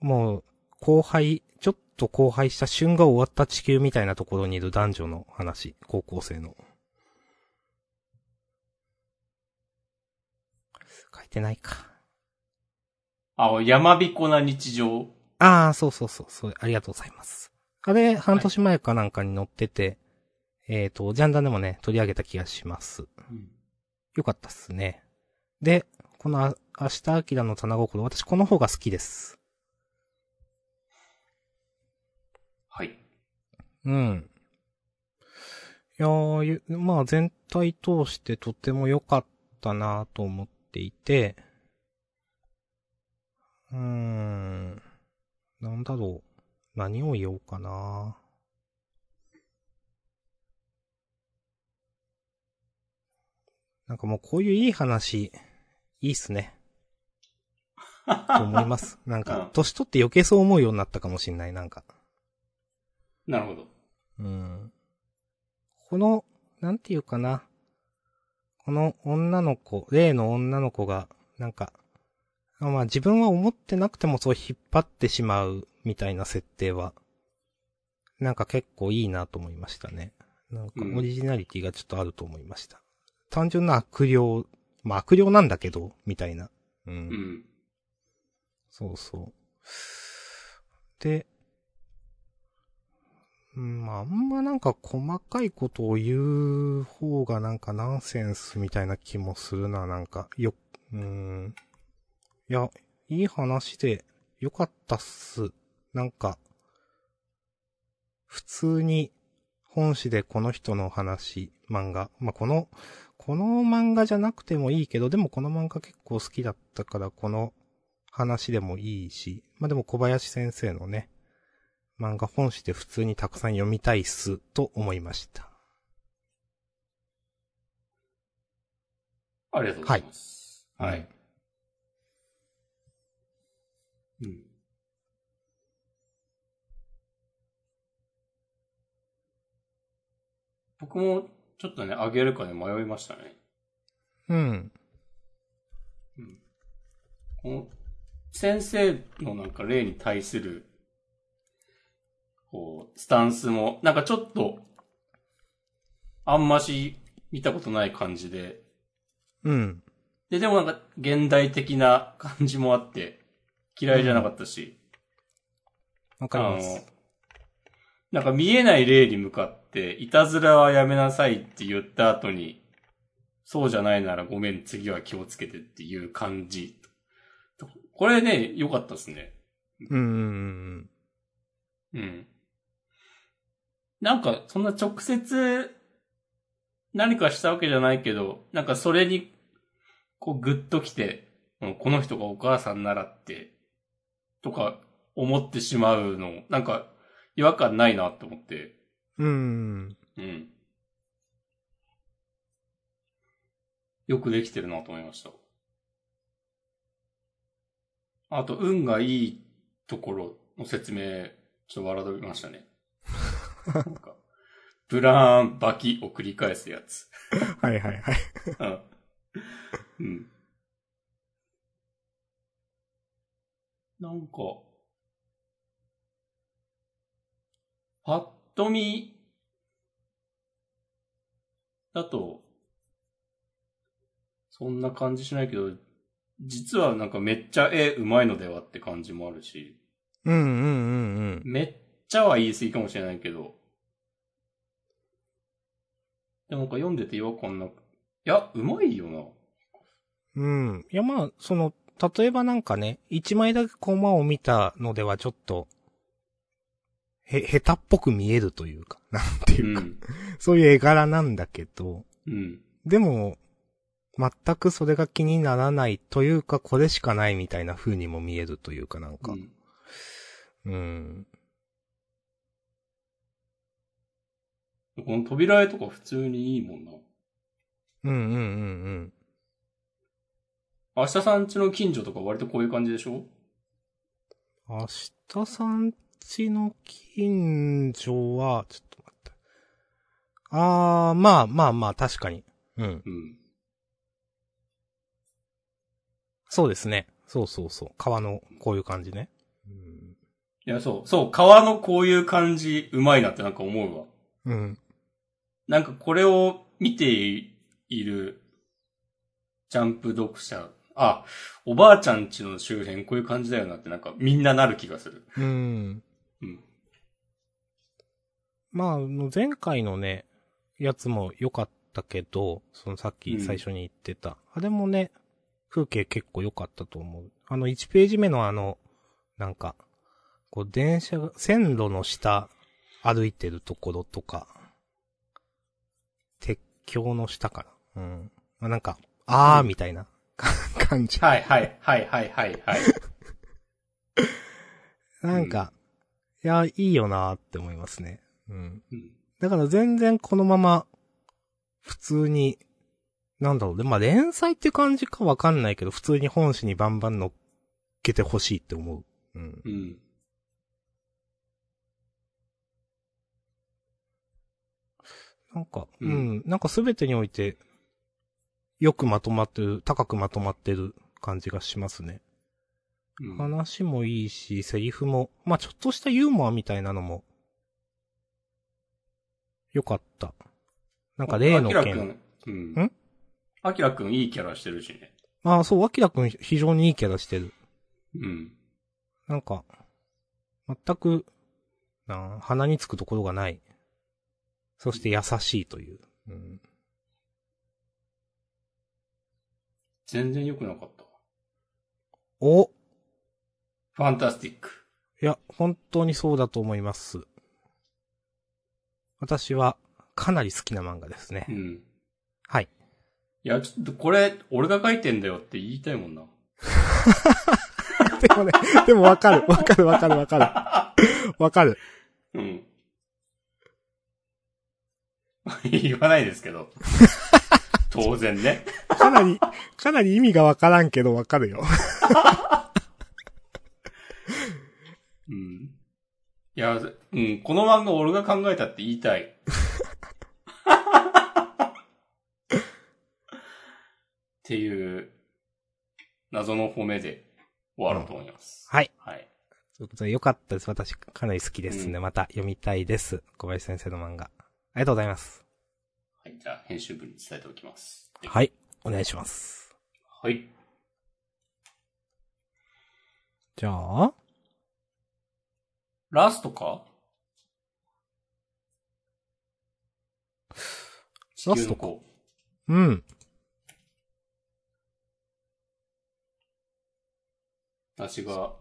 もう、後輩、ちょっと後輩した旬が終わった地球みたいなところにいる男女の話、高校生の。書いてないか。あ、山彦な日常。ああ、そうそうそう、そう、ありがとうございます。あれ、半年前かなんかに載ってて、えっ、と、ジャンダンでもね、取り上げた気がします。うん。よかったっすね。で、このあ明日明の棚心、私この方が好きです。はい。うん。いやーゆ、まあ全体通してとても良かったなと思っていて、うーん、なんだろう。何を言おうかななんかもうこういういい話、いいっすね。と思います。なんうんか、年取って余計そう思うようになったかもしんない、なんか。なるほど。うん。この、なんていうかな。この女の子、例の女の子が、なんか、あまあ自分は思ってなくてもそう引っ張ってしまうみたいな設定は、なんか結構いいなと思いましたね。なんかうんオリジナリティがちょっとあると思いました。単純な悪霊、まあ悪霊なんだけど、みたいな。うんうん。そうそう。で、うんまあ、あんまなんか細かいことを言う方がなんかナンセンスみたいな気もするな、なんか、よ、うん。いや、いい話でよかったっす。なんか、普通に本誌でこの人の話、漫画。まあ、この、この漫画じゃなくてもいいけど、でもこの漫画結構好きだったから、この話でもいいし、まあ、でも小林先生のね、漫画本誌で普通にたくさん読みたいっす、と思いました。ありがとうございます。はいはい。僕もちょっとね、あげるかね迷いましたね。うん。うん。この、先生のなんか例に対する、こう、スタンスも、なんかちょっと、あんまし見たことない感じで、うん。で、でもなんか現代的な感じもあって、嫌いじゃなかったし、わかります。なんか見えない霊に向かって、いたずらはやめなさいって言った後に、そうじゃないならごめん、次は気をつけてっていう感じ。これね、良かったですね。うんうん。なんか、そんな直接、何かしたわけじゃないけど、なんかそれに、こうグッときて、うんこの人がお母さんならって、とか思ってしまうの、なんか違和感ないなって思って、うん。うん。うん。よくできてるなと思いました。あと、運がいいところの説明、ちょっと笑いましたね。なんか、ブラーン、バキを繰り返すやつ。はいはいはい。うん。うん。なんか、パッと見、だと、そんな感じしないけど、実はなんかめっちゃ絵上手いのではって感じもあるし、うんうんうんうん。めっちゃは言い過ぎかもしれないけど、でもなんか読んでて違和感なく、いや、上手いよな。うん。いやまあ、その、例えばなんかね、一枚だけコマを見たのではちょっと、へ、下手っぽく見えるというか、なんていうか、ん。そういう絵柄なんだけど、うん。でも、全くそれが気にならないというか、これしかないみたいな風にも見えるというかなんかう、ん。うん。この扉絵とか普通にいいもんな。うんうんうんうん。明日さん家の近所とか割とこういう感じでしょ？明日さんちの近所は、ちょっと待って。あー、まあまあまあ、確かに。うん。うん。そうですね。そうそうそう。川のこういう感じね。うん。いや、そう、そう、川のこういう感じ、うまいなってなんか思うわ。うん。なんかこれを見ている、ジャンプ読者、あ、おばあちゃん家の周辺こういう感じだよなってなんかみんななる気がする。うん。うん。まあ、あの前回のね、やつも良かったけど、そのさっき最初に言ってた。あれもね、風景結構良かったと思う。あの1ページ目のあの、なんか、こう電車が、線路の下歩いてるところとか、鉄橋の下かな。うん。まあ、なんか、あーみたいな 感じ。はいはいはいはいはいはい。なんか、いや、いいよなーって思いますね。うん。うんだから全然このまま、普通に、なんだろうね。まあ、連載って感じかわかんないけど、普通に本誌にバンバン乗っけてほしいって思う。うん。うん。なんか、ううんん、なんかすべてにおいて、よくまとまってる、高くまとまってる感じがしますね。うん話もいいし、セリフも、まあ、ちょっとしたユーモアみたいなのも、よかった。なんか例の件。うん。ん？アキラくんいいキャラしてるしね。ああ、そう、アキラくん非常にいいキャラしてる。うん。なんか、全く、なあ鼻につくところがない。そして優しいという。うん、全然良くなかった。おファンタスティック。いや、本当にそうだと思います。私は、かなり好きな漫画ですねう。ん。はい。いや、ちょっとこれ、俺が書いてんだよって言いたいもんな。でもね、でもわかる、わかる、わかる、わかる。わかる。うん。言わないですけど。当然ね。かなり、かなり意味がわからんけどわかるよ。うん。いや、うん、この漫画俺が考えたって言いたい。っていう、謎の褒めで終わろうと思います。はい。はい。ということで、よかったです。私、かなり好きですね。うまた読みたいです。小林先生の漫画。ありがとうございます。はい。じゃあ、編集部に伝えておきます。はい。お願いします。はい。じゃあ、ラストか？ラストかうん。私が、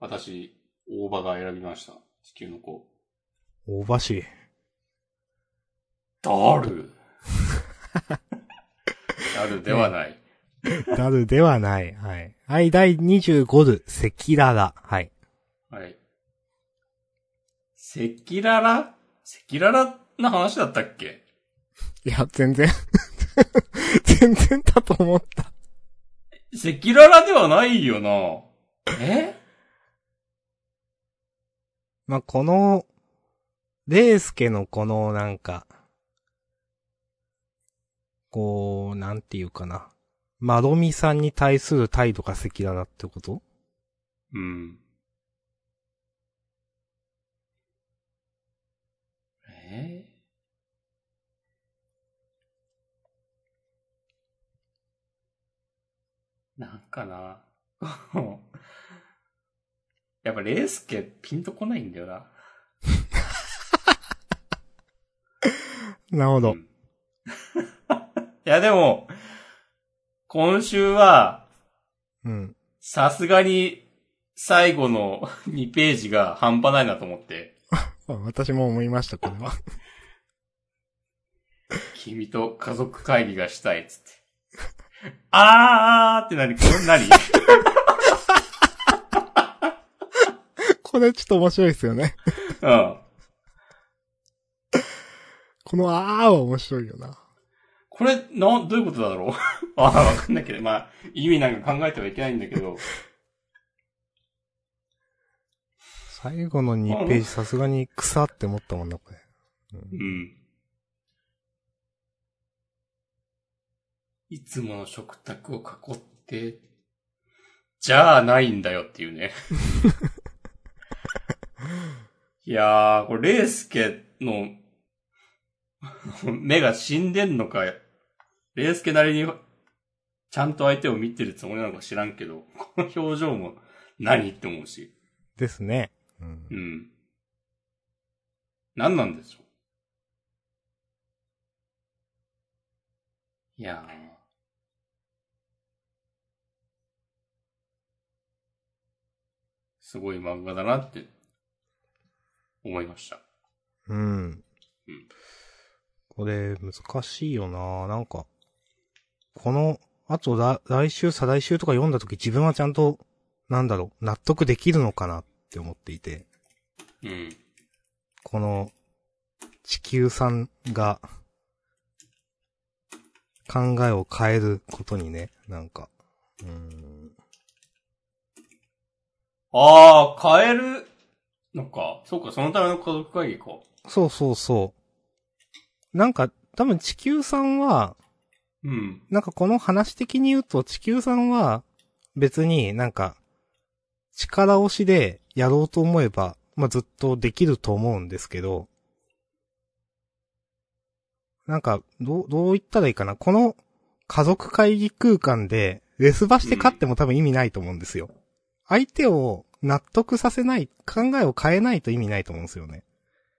私、大場が選びました。地球の子。大橋。ダル ダルではない。ダルではない。はい。はい、第25ル、赤裸々。はい。はい。赤裸々？赤裸々な話だったっけ？いや、全然、全然だと思った。赤裸々ではないよな。え？まあ、この、レースケのこのなんか、こう、なんていうかな。まどみさんに対する態度が赤裸々ってこと？うん。なんかな。やっぱレースケピンとこないんだよな。なるほど。うん いやでも、今週は、うん。さすがに最後の 2ページが半端ないなと思って、あ私も思いました、これは。君と家族会議がしたいっつって。あーって何これ何？これちょっと面白いですよね。うん。このあーは面白いよな。これ、な、どういうことだろう？ああ、わかんないけど、まあ、意味なんか考えてはいけないんだけど、最後の2ページさすがに草って思ったもんな、これ。うん。いつもの食卓を囲って、じゃあないんだよっていうね。いやー、これ、レースケの、目が死んでんのか、レースケなりに、ちゃんと相手を見てるつもりなのか知らんけど、この表情も何って思うし。ですね。うんう。ん。何なんでしょう。いやー。すごい漫画だなって思いました。うんうん。これ、難しいよななんか、この、あとら、来週、再来週とか読んだ時自分はちゃんと、なんだろう、納得できるのかなって思っていて、うん。この、地球さんが、考えを変えることにね、なんか、うーん、あー、変えるのか。そうか、そのための家族会議か。そうそうそう。なんか、多分地球さんは、うん。なんかこの話的に言うと地球さんは別になんか力押しでやろうと思えば、まあ、ずっとできると思うんですけど、なんか、どう、どう言ったらいいかな。この家族会議空間でレスバして勝っても多分意味ないと思うんですよ。相手を納得させない、考えを変えないと意味ないと思うんですよね。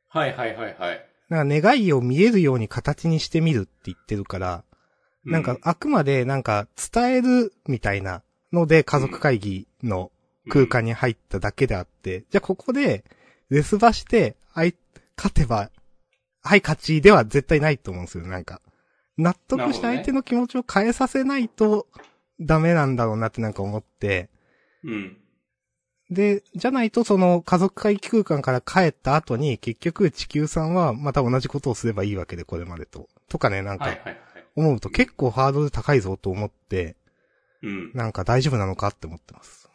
はいはいはいはい。なんか願いを見えるように形にしてみるって言ってるから、うなんか、あくまでなんか伝えるみたいなので家族会議の空間に入っただけであって、じゃあここでレスバして、あい、勝てば、はい勝ちでは絶対ないと思うんですよ、なんか。納得して相手の気持ちを変えさせないとダメなんだろうなってなんか思って、うん。で、じゃないとその家族会議空間から帰った後に結局地球さんはまた同じことをすればいいわけで、これまでと。とかね、なんか。思うと結構ハードル高いぞと思って、うん。なんか大丈夫なのかって思ってます。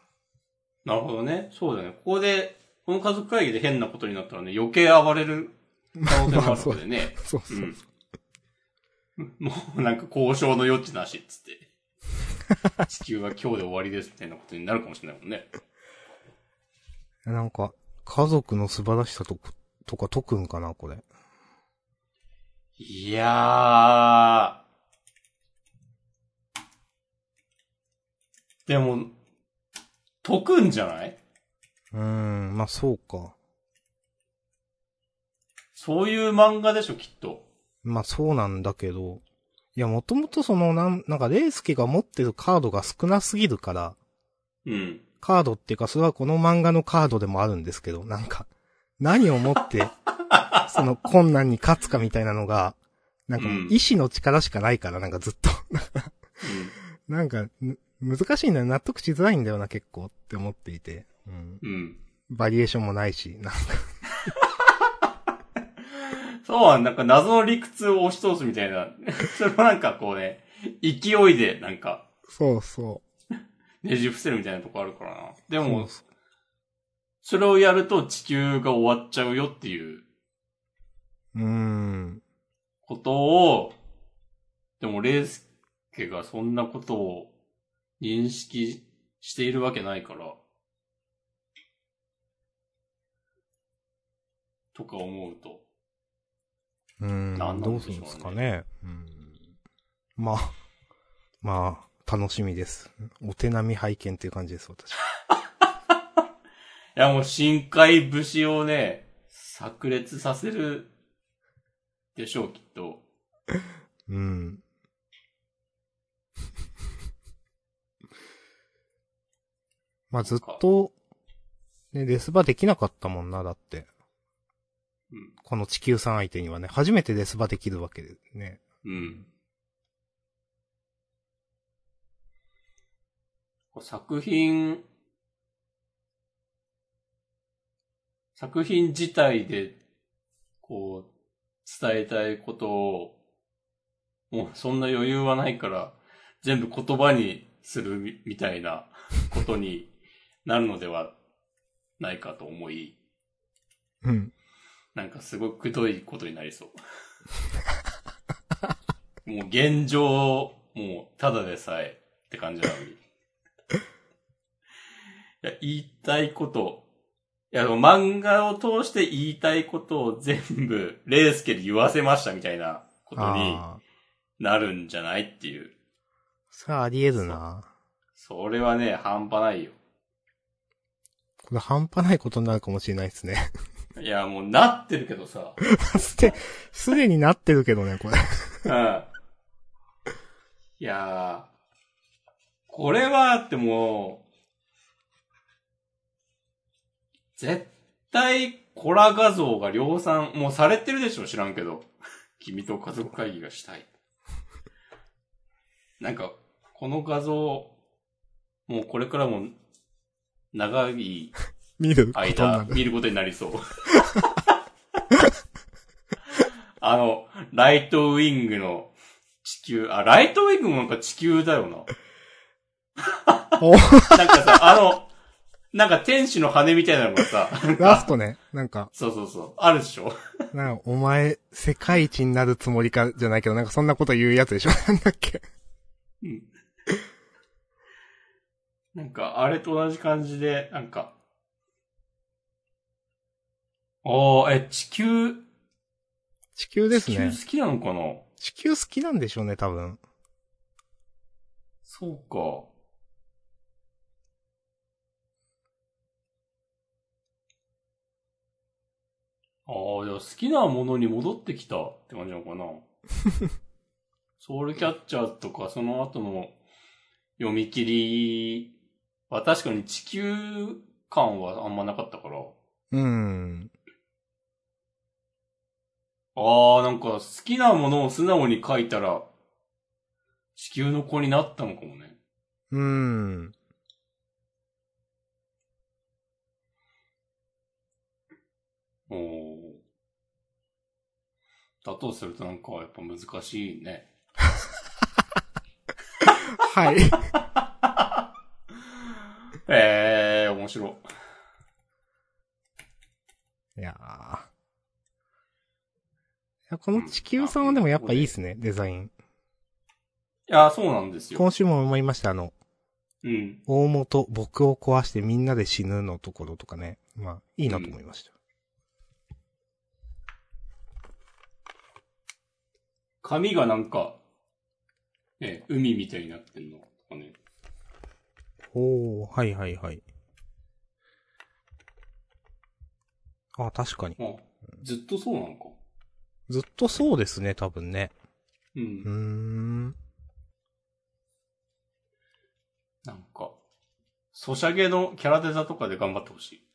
なるほどね。そうだね。ここで、この家族会議で変なことになったらね、余計暴れる可能性もあるわけでね。そうそう。うん。もうなんか交渉の余地なしっつって。地球は今日で終わりですみたいなことになるかもしれないもんね。なんか、家族の素晴らしさとこ、とか解くんかな、これ。いやー。でも、解くんじゃない？うーん、まあそうか。そういう漫画でしょ、きっと。まあそうなんだけど。いや、もともとその、なん、なんか、レイスケが持ってるカードが少なすぎるから、うん。カードっていうか、それはこの漫画のカードでもあるんですけど、なんか、何をもって、その困難に勝つかみたいなのが、なんか意志の力しかないから、なんかずっと。なんか、ぬ難しいんだよ。納得しづらいんだよな、結構って思っていて。うん。うん。うん。バリエーションもないし、なんか、そうはなんか謎の理屈を押し通すみたいな。それもなんかこうね、勢いでなんかそうそねじ伏せるみたいなとこあるからな。でう。も、それをやると地球が終わっちゃうよっていううーん。ことを、でも、レイスケがそんなことを認識しているわけないから、とか思うと、うーん。なんなどうするんんでしょうねですかね。うん。まあ、まあ、楽しみです。お手並み拝見っていう感じです、私。いやもう深海節をね、炸裂させるでしょう、きっと。うん。まあずっと、ね、レスバできなかったもんな、だって。うん。この地球さん相手にはね、初めてレスバできるわけでね。うん。作品、作品自体で、こう、伝えたいことを、もうそんな余裕はないから、全部言葉にするみみたいなことになるのではないかと思い、うん。なんかすごくくどいことになりそう。もう現状、もうただでさえって感じなのに。いや、言いたいこと、いや、でも漫画を通して言いたいことを全部、レースケで言わせましたみたいなことに。なるんじゃないっていう。それはあり得るな。それはね、半端ないよ。これ半端ないことになるかもしれないですね。いや、もうなってるけどさ。すで、すでになってるけどね、これ。うん。いやー、これはってもう、絶対コラ画像が量産、もうされてるでしょ知らんけど。君と家族会議がしたい。なんか、この画像、もうこれからも長い見ることにな見ることになりそう。あの、ライトウィングの地球、あ、ライトウィングもなんか地球だよな。お。なんかさ、あの、なんか天使の羽みたいなのがさ、ラストね、なんか、そうそうそう、あるでしょ？なんか、お前、世界一になるつもりか、じゃないけど、なんかそんなこと言うやつでしょ？なんだっけ？うん。なんか、あれと同じ感じで、なんか、おー、え、地球、地球です地球ね。好きなのかな？地球好きなんでしょうね、多分。そうか。ああ、じゃあ好きなものに戻ってきたって感じなのかな？ソウルキャッチャーとかその後の読み切りは確かに地球感はあんまなかったから。うん。ああ、なんか好きなものを素直に書いたら地球の子になったのかもね。うん。おーだとするとなんかやっぱ難しいね。はい。え えー、面白い。いやーいや、この地球さんはでもやっぱいいっすね、デザイン。いや、そうなんですよ。今週も思いました、あの、うん。大元、僕を壊してみんなで死ぬのところとかね。まあ、いいなと思いました。髪がなんか、ね、海みたいになってんのとかね。おー、はいはいはい。あ、確かに。あ、ずっとそうなのか。ずっとそうですね、多分ね。う。うんーん。なんか、ソシャゲのキャラデザとかで頑張ってほしい。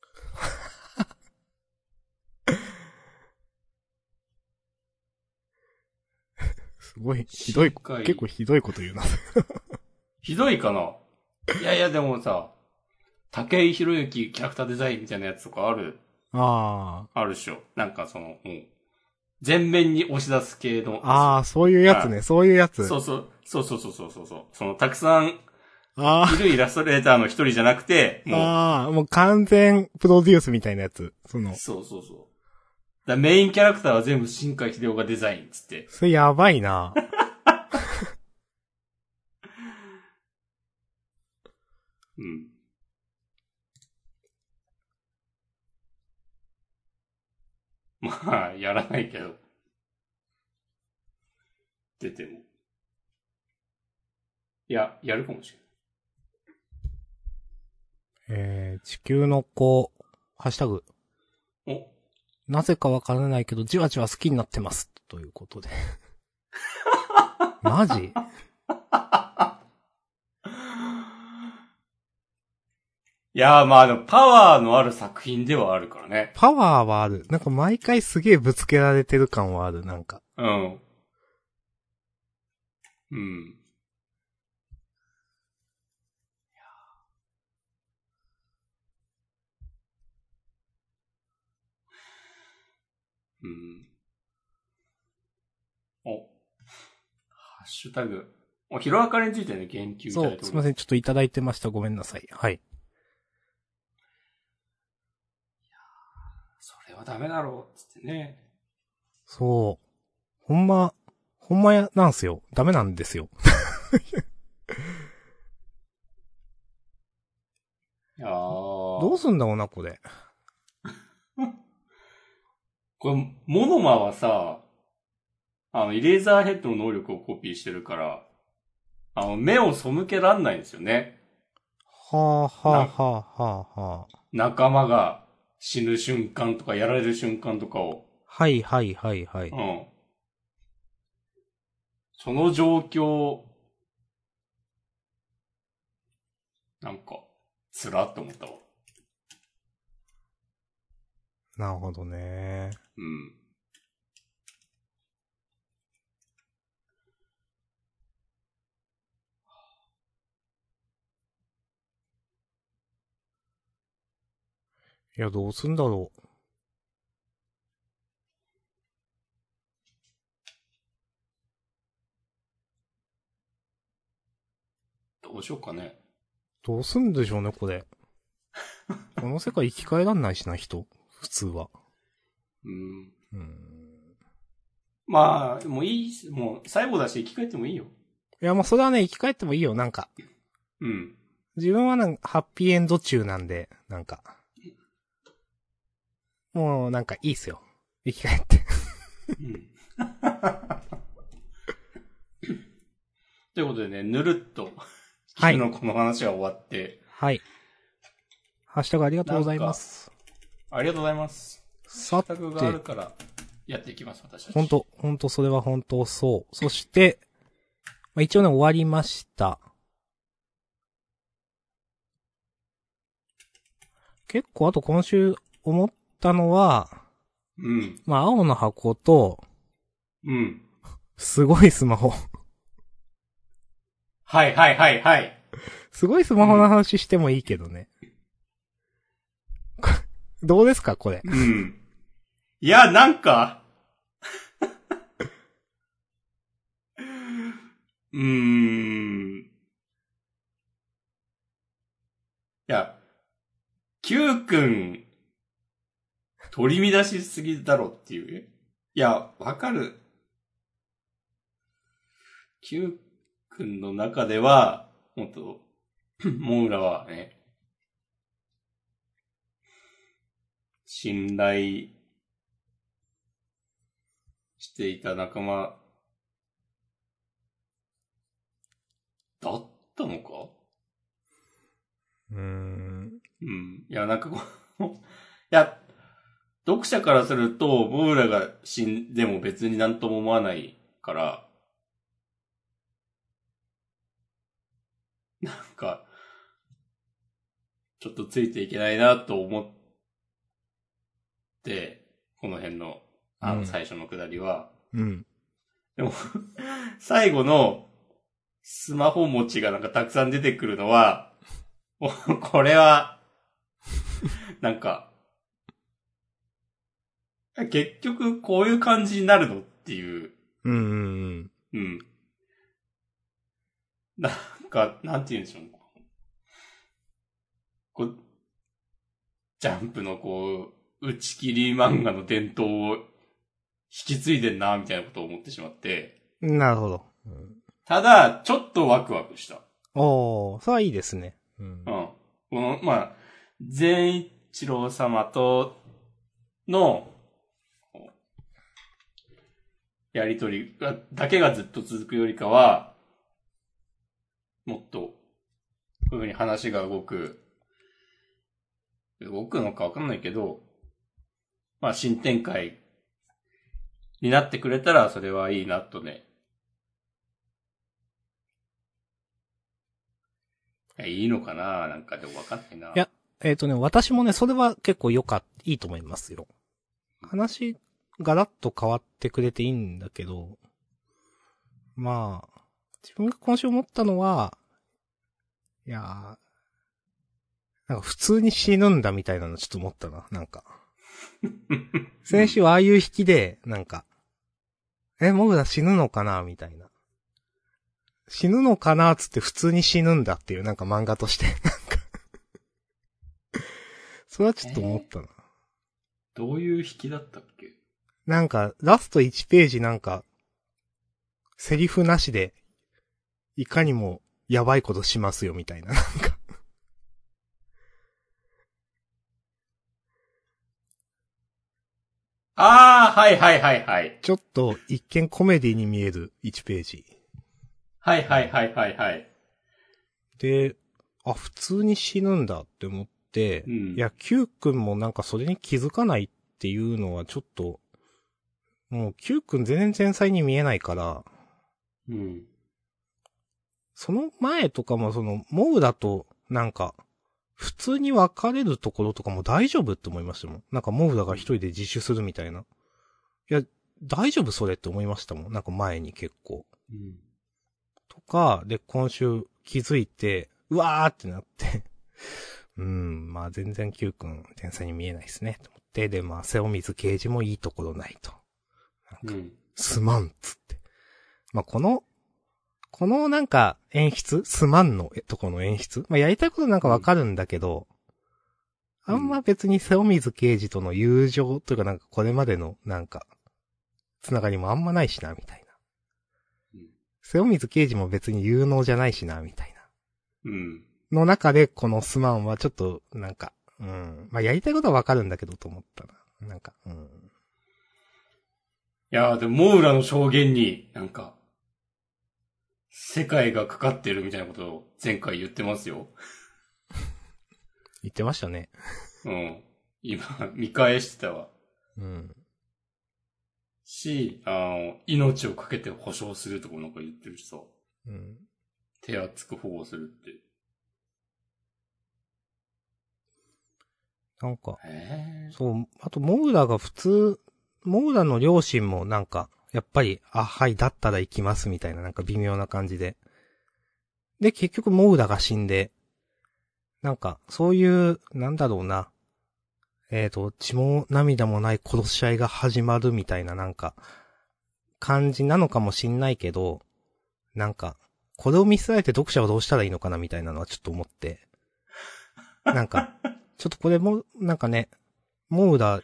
すごい、ひどい、結構ひどいこと言うな。ひどいかな？いやいや、でもさ、竹井宏之キャラクターデザインみたいなやつとかある、ああるでしょ。なんかその、もう、全面に押し出す系の。あ。ああ、そういうやつね、そういうやつ。そうそう、そうそうそうそうそうそう。その、たくさんあいるイラストレーターの一人じゃなくて、あ、もう、ああ、もう完全プロデュースみたいなやつ。その、そうそうそだメインキャラクターは全部新海秀夫がデザインっつって。それやばいな。うん。まあ、やらないけど。出ても。いや、やるかもしれえー、地球の子、ハッシュタグ、ない。お、なぜかわからないけど、じわじわ好きになってます。ということで。マジ？いやー、まあでも、パワーのある作品ではあるからね。パワーはある。なんか毎回すげえぶつけられてる感はある、なんか。うん。うん。うん。お。ハッシュタグ。お、ヒロアカについてね、言及いたそう、だいてすいません、ちょっといただいてました。ごめんなさい。はい。それはダメだろう、つってね。そう。ほんま、ほんまや、なんすよ。ダメなんですよ。いやーどうすんだろうな、これ。これ、モノマはさ、あの、イレーザーヘッドの能力をコピーしてるから、あの、目を背けらんないんですよね。はあ、はあ、はあ、はあ、はあ。仲間が死ぬ瞬間とか、やられる瞬間とかを。はい、はい、はい、はい。うん。その状況、なんか、つらって思ったわ。なるほどね。うん。いや、どうすんだろう。どうしようかね。どうすんでしょうね、これ。この世界生き返らんないしな、人。普通は。うん。うん。まあ、もういいっす、もう最後だし生き返ってもいいよ。いや、まあ、それはね、生き返ってもいいよ、なんか。うん。自分はなんか、ハッピーエンド中なんで、なんか。もう、なんか、いいっすよ。生き返って。うん。ということでね、ぬるっと、はい昨日この話は終わって、はい。ハッシュタグありがとうございます。ありがとうございます。さタグがあるて、から、やっていきます、私たち。ほんと、ほんと、それは本当そう。そして、まあ、一応ね、終わりました。結構、あと今週思ったのは、うん。まあ、青の箱と、うん。すごいスマホ。はいはいはいはい。すごいスマホの話してもいいけどね。こどうですか、これ？うん。いや、なんか、うーん。いや、Q くん、取り乱しすぎだろっていう。いや、わかる。Q くんの中では、もっと、モウラはね、信頼していた仲間だったのか？うーん。うん。いや、なんかこう、いや、読者からすると、モウラが死んでも別になんとも思わないから、なんか、ちょっとついていけないなと思って、この辺の、あうんの、最初のくだりは、うん。でも、最後の、スマホ持ちがなんかたくさん出てくるのは、これは、なんか、結局こういう感じになるのっていう、うんうんうん。うん。なんか、なんて言うんでしょうね。こう、ジャンプのこう、打ち切り漫画の伝統を引き継いでんな、みたいなことを思ってしまって。なるほど。うんただ、ちょっとワクワクした。おー、それはいいですね。うんうん。この、まあ、善一郎様との、こうやりとりが、だけがずっと続くよりかは、もっと、こういうふうに話が動く、動くのかわかんないけど、まあ、新展開になってくれたら、それはいいなとね。いやいいのかななんかでもわかんないな。いやえっ、とね、私もね、それは結構良かっいいと思いますよ。話、ガラッと変わってくれていいんだけど、まあ、自分が今週思ったのは、いや、なんか普通に死ぬんだみたいなのちょっと思ったな、なんか。先週はああいう引きで、なんか、え、モグラ死ぬのかなみたいな。死ぬのかなつって普通に死ぬんだっていう、なんか漫画として、なんか。それはちょっと思ったな。どういう引きだったっなんか、ラスト1ページなんか、セリフなしで、いかにもやばいことしますよみたいな、なんか。ああ、はいはいはいはい。ちょっと一見コメディに見える1ページ。はいはいはいはいはい。で、あ、普通に死ぬんだって思って、うんいや、Q 君もなんかそれに気づかないっていうのはちょっと、もう Q 君全然繊細に見えないから、うん。その前とかもその、モウだと、なんか、普通に別れるところとかも大丈夫って思いましたもん。なんかモウダが一人で自首するみたいな。いや、大丈夫それって思いましたもん。なんか前に結構。うん。とか、で、今週気づいて、うわーってなって、うん、まあ全然 Q 君天才に見えないですね。と思って、で、まあ、瀬尾水刑事もいいところないと。うん。すまんっつって。まあ、この、このなんか演出すまんのとこの演出？まあ、やりたいことなんかわかるんだけど、うんあんま別に瀬尾水刑事との友情というかなんかこれまでのなんか、つながりもあんまないしな、みたいな。うん瀬尾水刑事も別に有能じゃないしな、みたいな。うん。の中でこのすまんはちょっと、なんか、うん。まあ、やりたいことはわかるんだけどと思ったな。なんか、うん。いやーでも、モウラの証言に、なんか、世界がかかってるみたいなことを前回言ってますよ。言ってましたね。うん。今、見返してたわ。うん。し、あの、命をかけて保証するとかなんか言ってるしさ、うん。手厚く保護するって。なんか、へそう、あと、モウラが普通、モウラの両親もなんか、やっぱり、あ、はい、だったら行きますみたいな、なんか微妙な感じで。で、結局モウラが死んで、なんか、そういう、なんだろうな。えっ、と、血も涙もない殺し合いが始まるみたいな、なんか、感じなのかもしんないけど、なんか、これを見せられて読者はどうしたらいいのかなみたいなのはちょっと思って。なんか、ちょっとこれも、なんかね、モウダ、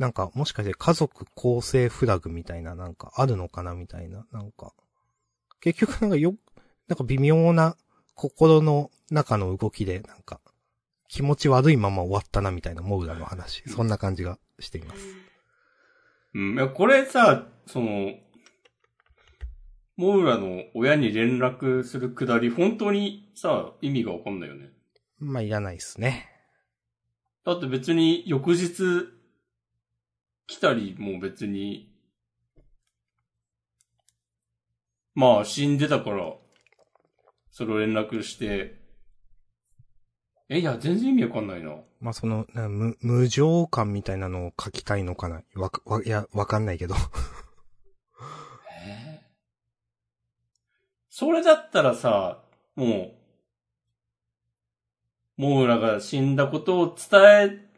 なんか、もしかして家族構成フラグみたいな、なんか、あるのかなみたいな、なんか。結局なんかよ、なんか微妙な心の中の動きで、なんか、気持ち悪いまま終わったなみたいな、モウダの話。そんな感じがしています。うん。いや、これさ、その、モウラの親に連絡するくだり、本当にさ、意味がわかんないよね。まあ、いらないですね。だって別に翌日来たりも別に、まあ死んでたから、それを連絡して、え、いや、全然意味わかんないな。まあ、その、な無、無情感みたいなのを書きたいのかな？わか、わ、いや、わかんないけど。えそれだったらさ、もう、モーラが死んだことを伝えて、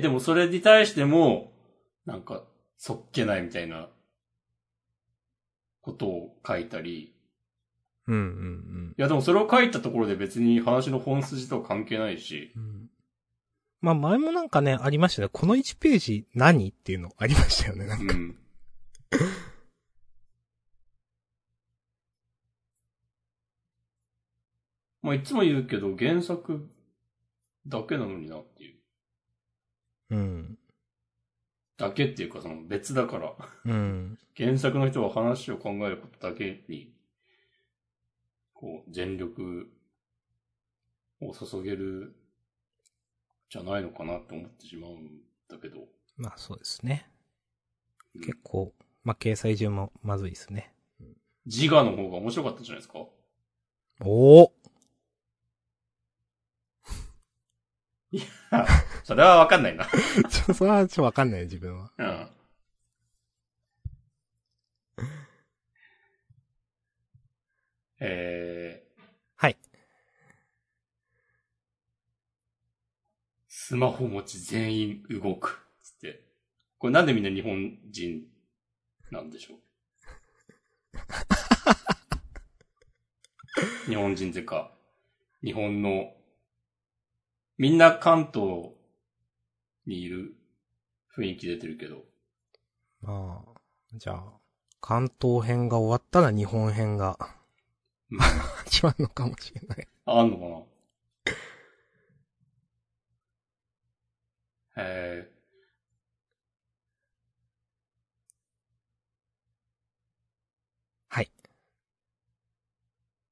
でもそれに対しても、なんか、そっけないみたいな、ことを書いたり。うんうんいやでもそれを書いたところで別に話の本筋とは関係ないし。うん。まあ前もなんかね、ありましたね。この1ページ何っていうのありましたよね。なんか。うん。まあ、いつも言うけど、原作だけなのになっていう。うん。だけっていうか、その別だから、うん。原作の人は話を考えることだけに、こう、全力を注げる、じゃないのかなって思ってしまうんだけど。まあそうですね。うん結構、まあ掲載順もまずいですね。自我の方が面白かったんじゃないですかおおそれはわかんないな。ちょ、それはちょっとわかんない自分は。うん。えー、はい。スマホ持ち全員動く。つって。これなんでみんな日本人なんでしょう？日本人ってか、日本の、みんな関東にいる雰囲気出てるけど、まあ、じゃあ、関東編が終わったら日本編が。うん。始まるのかもしれない。あんのかな？えはい。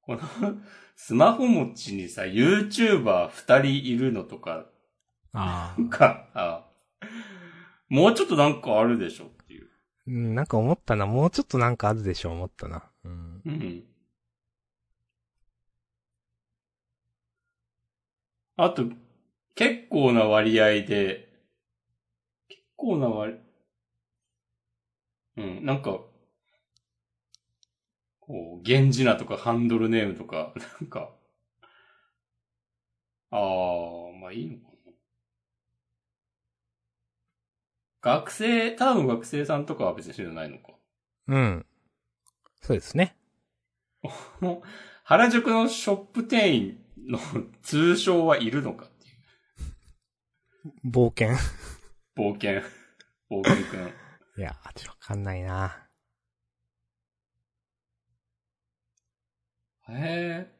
ー、この、スマホ持ちにさ、YouTuber 二人いるのとか、あなんか、あもうちょっとなんかあるでしょっていう。うん、なんか思ったな。もうちょっとなんかあるでしょ、思ったな。うん。うん。あと、結構な割合で、結構な割、うん、なんか、こう、源氏名とかハンドルネームとか、なんか、あー、まあいいのかな。学生、ただの学生さんとかは別にそういうのないのか。うん。そうですね。もう、原宿のショップ店員の通称はいるのかっていう。冒険。冒険。冒険くん。いや、ちょっとわかんないな。へえ。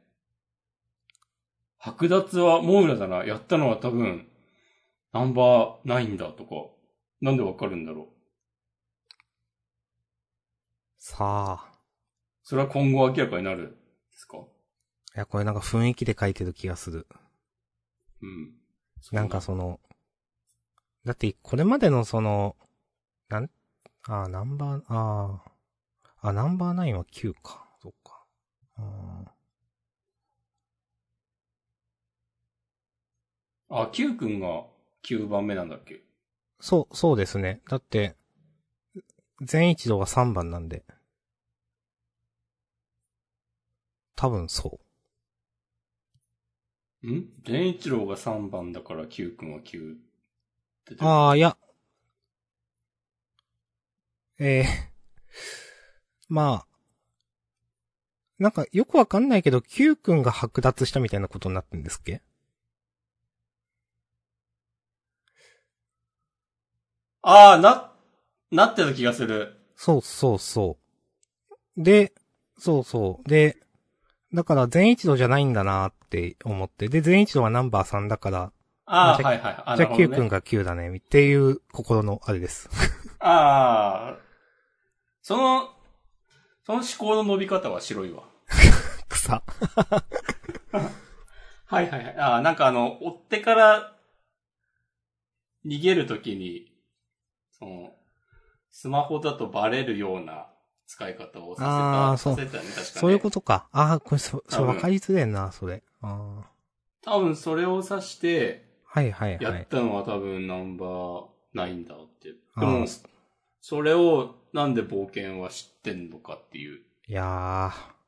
剥奪はモーラだな。やったのは多分、ナンバーナインだとか。なんでわかるんだろう。さあ。それは今後明らかになるんですか？いや、これなんか雰囲気で書いてる気がする。うん。なんかその、だって、これまでのその、なん、あー、ナンバー、あー、あ、ナンバーナインは9か。そっか。ああ、Q くんが9番目なんだっけ？そう、そうですね。だって、全一度が3番なんで。多分そう。ん？善一郎が3番だから Q くんは9って。ああ、いや。ええ まあ。なんかよくわかんないけど、Q 君が剥奪したみたいなことになってんですっけ？ああ、な、なってた気がする。そうそうそう。で、そうそう。で、だから全一度じゃないんだなって思って。で、全一度はナンバー3だから、ああ、はいはい。あじゃあね君が9だね、っていう心のあれです。ああ、その、その思考の伸び方は白いわ。草。はいはいはい。ああ、なんかあの、追ってから逃げるときに、その、スマホだとバレるような使い方をさせた、あーそうさせたよね、確かね。そういうことか。ああ、これそ、そ多分れ分かりづれえな、それ。ああ。多分それを指して、はいはいやっはい。たのは多分ナンバーナインだって。であもー、それをなんで冒険は知ってんのかっていう。いやー。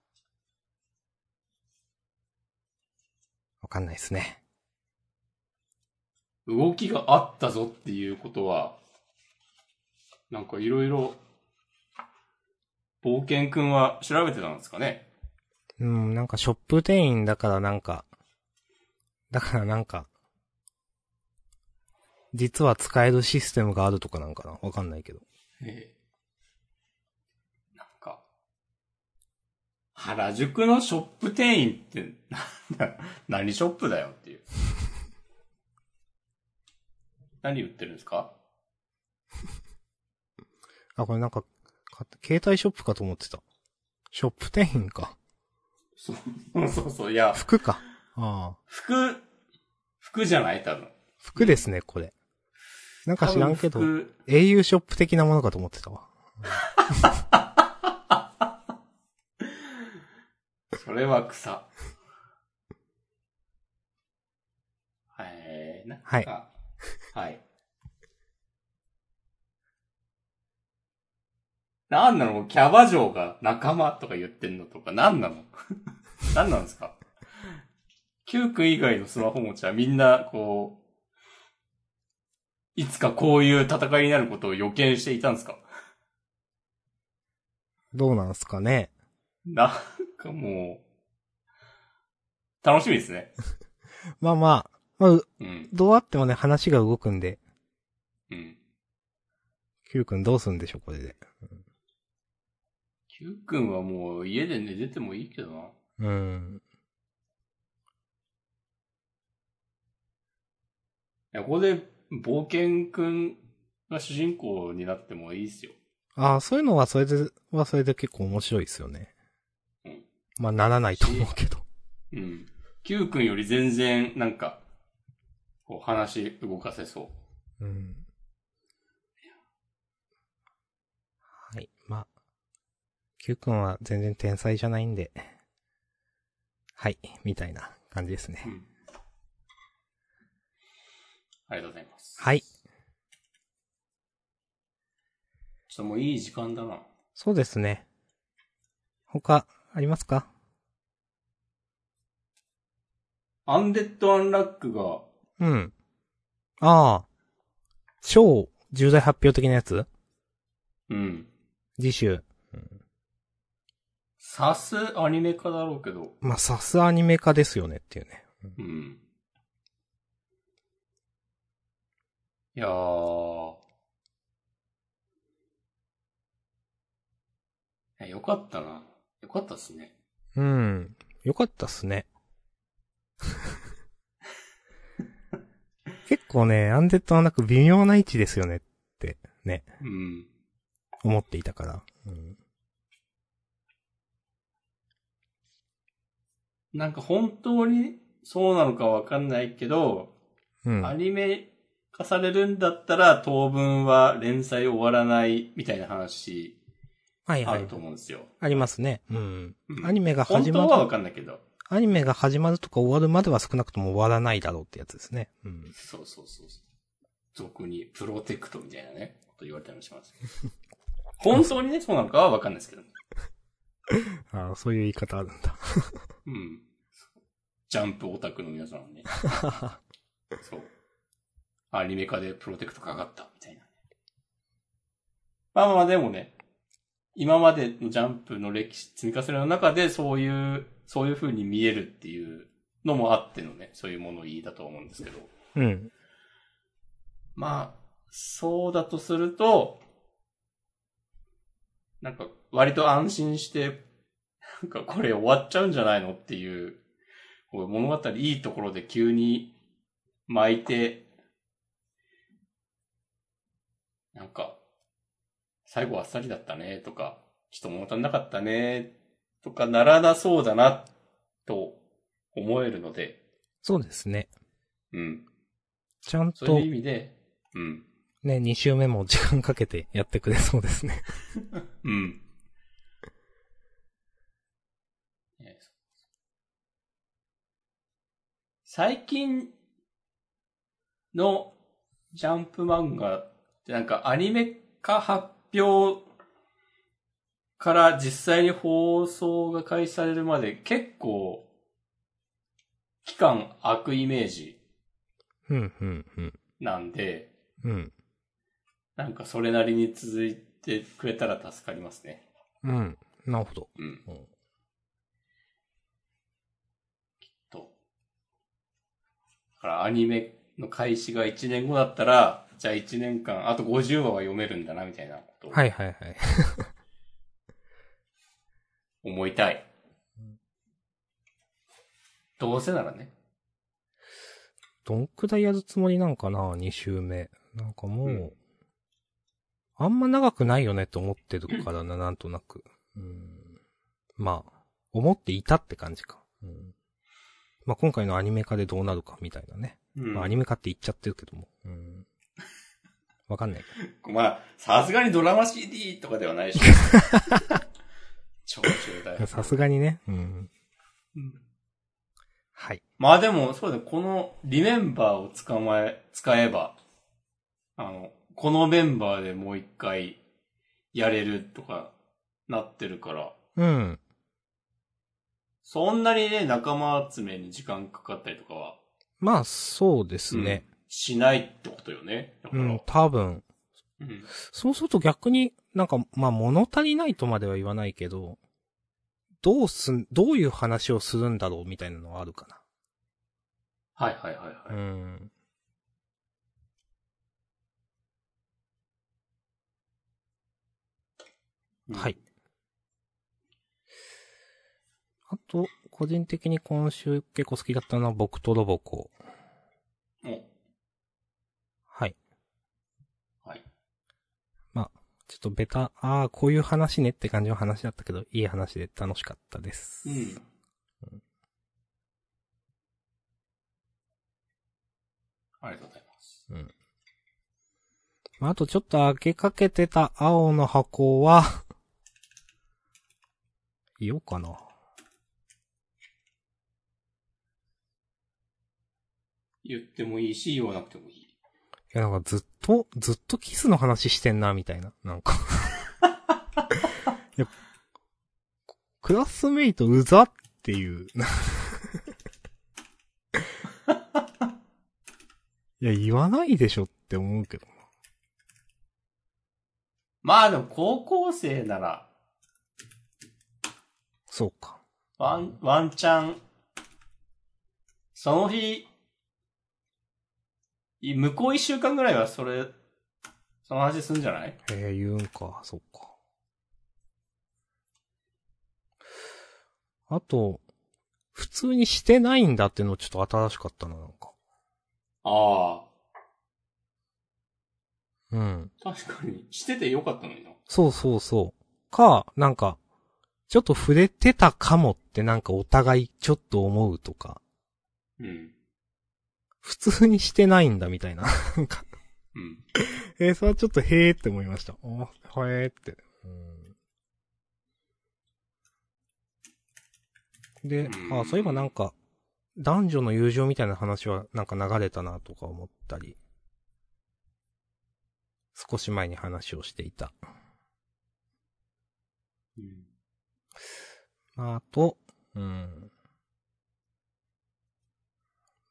かんないですね。動きがあったぞっていうことは、なんかいろいろ、冒険くんは調べてたんですかね？うん、なんかショップ店員だからなんか、だからなんか、実は使えるシステムがあるとかなんかな？わかんないけど。ええなんか、原宿のショップ店員って、なんだ、何ショップだよっていう。何売ってるんですか？あ、これなんか、か携帯ショップかと思ってた。ショップ店員か。そうそうそう、いや、服か。ああ。服、服じゃない？多分。服ですね、これ。なんか知らんけど、多分 au ショップ的なものかと思ってたわ。服それは草。はい、なんか、はいはい。なんなの？キャバ嬢が仲間とか言ってんのとか、なんなの？なんなんですか ?Q 君以外のスマホ持ちはみんな、こう、いつかこういう戦いになることを予見していたんですか？どうなんすかね。なもう、楽しみですね。まあまあ、まあ、うん。どうあってもね、話が動くんで、うん。Q 君どうすんでしょう、これで。Q 君はもう家で寝ててもいいけどな。うん。いや、ここで冒険君が主人公になってもいいっすよ。ああ、そういうのはそれで、はそれで結構面白いですよね。うんまあ、ならないと思うけど。うん。Q 君より全然、なんか、こう話動かせそう。うん。はい。まあ、Q 君は全然天才じゃないんで、はい、みたいな感じですね。うん。ありがとうございます。はい。ちょっともういい時間だな。そうですね。他、ありますか？アンデッド・アンラックが、うん。ああ。超重大発表的なやつ？うん。次週。さすアニメ化だろうけど、まあ、さすアニメ化ですよねっていうね。うん。いやー。いやよかったな。よかったっすね。うん。よかったっすね。結構ね、アンデッドはなく微妙な位置ですよねって、ね、うん。思っていたから。うん。なんか本当にそうなのかわかんないけど、うん。アニメ化されるんだったら当分は連載終わらないみたいな話はいはいあると。思うんですよ。ありますね。うん。うんアニメが本始ま当はわる、かんないけど。アニメが始まるとか終わるまでは少なくとも終わらないだろうってやつですね。うん。そうそうそうそう。俗にプロテクトみたいなね、こと言われたりもします。本当にね、そうなのかはわかんないですけど。ああ、そういう言い方あるんだ。うん。ジャンプオタクの皆さんはね。そう。アニメ化でプロテクトかかった、みたいな。まあまあでもね、今までのジャンプの歴史積み重ねの中でそういう、そういう風に見えるっていうのもあってのね、そういうものいいだと思うんですけど。うん。まあ、そうだとすると、なんか割と安心して、なんかこれ終わっちゃうんじゃないのっていう、こう物語いいところで急に巻いて、なんか、最後あっさりだったねとか、ちょっと物足んなかったねとかならなそうだなと思えるので、そうですね。うん。ちゃんとそういう意味で、うん。ね、2週目も時間かけてやってくれそうですね。うん。ね最近のジャンプ漫画ってなんかアニメ化発表から実際に放送が開始されるまで結構期間空くイメージうん、うん、うん。なんで、うん。なんかそれなりに続いてくれたら助かりますね。うん。なるほど。うん。うんと。だからアニメの開始が1年後だったら、じゃあ1年間、あと50話は読めるんだな、みたいなことをはいはいはい。思いたい。どうせならね。どんくらいやるつもりなんかな、2週目。なんかもう、うんあんま長くないよねって思ってるからな、なんとなく。うん。まあ、思っていたって感じか。うん。まあ今回のアニメ化でどうなるかみたいなね。うんまあアニメ化って言っちゃってるけども。うん。わかんないけまあ、さすがにドラマ CD とかではないでしょ。超重大ど。。さすがにね。うん。うんはい。まあでも、そうだね、このリメンバーを使まえ、使えば、あの、このメンバーでもう一回やれるとかなってるから、うん。そんなにね、仲間集めに時間かかったりとかは、まあ、そうですね。しないってことよね。うん、多分。うんそうすると逆になんか、まあ物足りないとまでは言わないけど、どうすん、どういう話をするんだろうみたいなのはあるかはいはいはいはい。な。うん。うんはい。。あと、個人的に今週結構好きだったのは僕とロボコ。お、はい。はい。ちょっとベタ、ああ、こういう話ねって感じの話だったけど、いい話で楽しかったです。うん。ありがとうございます。まあ、あとちょっと開けかけてた青の箱は、言おうかな。言ってもいいし、言わなくてもいい。いや、なんかずっと、ずっとキスの話してんな、みたいな。なんか いや。クラスメイトうざっていう。いや、言わないでしょって思うけど。まあでも高校生なら、そうか。ワン、ワンチャン、その日、い向こう一週間ぐらいはそれ、その話すんじゃない？ええ言うんか、そっか。あと、普通にしてないんだっていうのちょっと新しかったな、なんか。あうん。あ、確かに。しててよかったのにな。そうそうそう。か、なんか、ちょっと触れてたかもってなんかお互いちょっと思うとか、うん。普通にしてないんだみたいな。なんか、うん。えーそれはちょっとへーって思いました。おへーって。うんで、うんあ、そういえばなんか、男女の友情みたいな話はなんか流れたなとか思ったり、少し前に話をしていた。うん。まあ、あと、うん。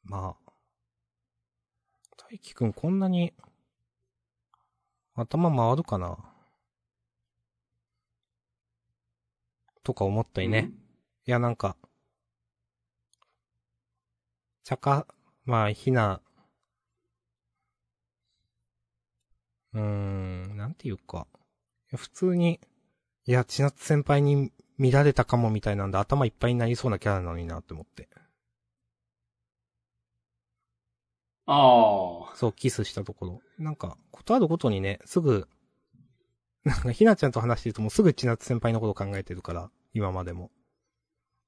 まあ。大輝くんこんなに、頭回るかな？とか思ったりね。いや、なんか、ちゃか、まあ、ひな、うーん、なんていうか、普通に、いや、千夏先輩に見られたかもみたいなんで頭いっぱいになりそうなキャラなのになって思って。ああ。そう、キスしたところ。なんか、ことあるごとにね、すぐ、なんかひなちゃんと話してるともうすぐ千夏先輩のこと考えてるから、今までも。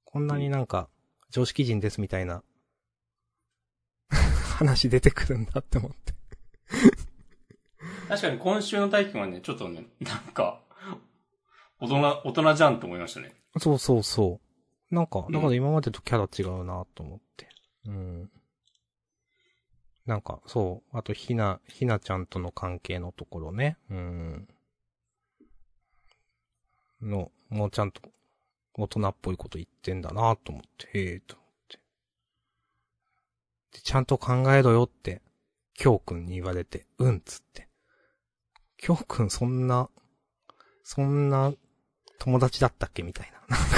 こんなになんか、常識人ですみたいな、話出てくるんだって思って。確かに今週の大輝はね、ちょっとね、なんか、大人、大人じゃんと思いましたね。そうそうそう。なんか、んだから今までとキャラ違うなと思って。うん。なんか、そう。あと、ひな、ひなちゃんとの関係のところね。うん。の、もうちゃんと、大人っぽいこと言ってんだなと思って、へえ、と思って。で、ちゃんと考えろよって、きょうくんに言われて、うん、つって。きょうくんそんな、そんな、友達だったっけみたいな。なんか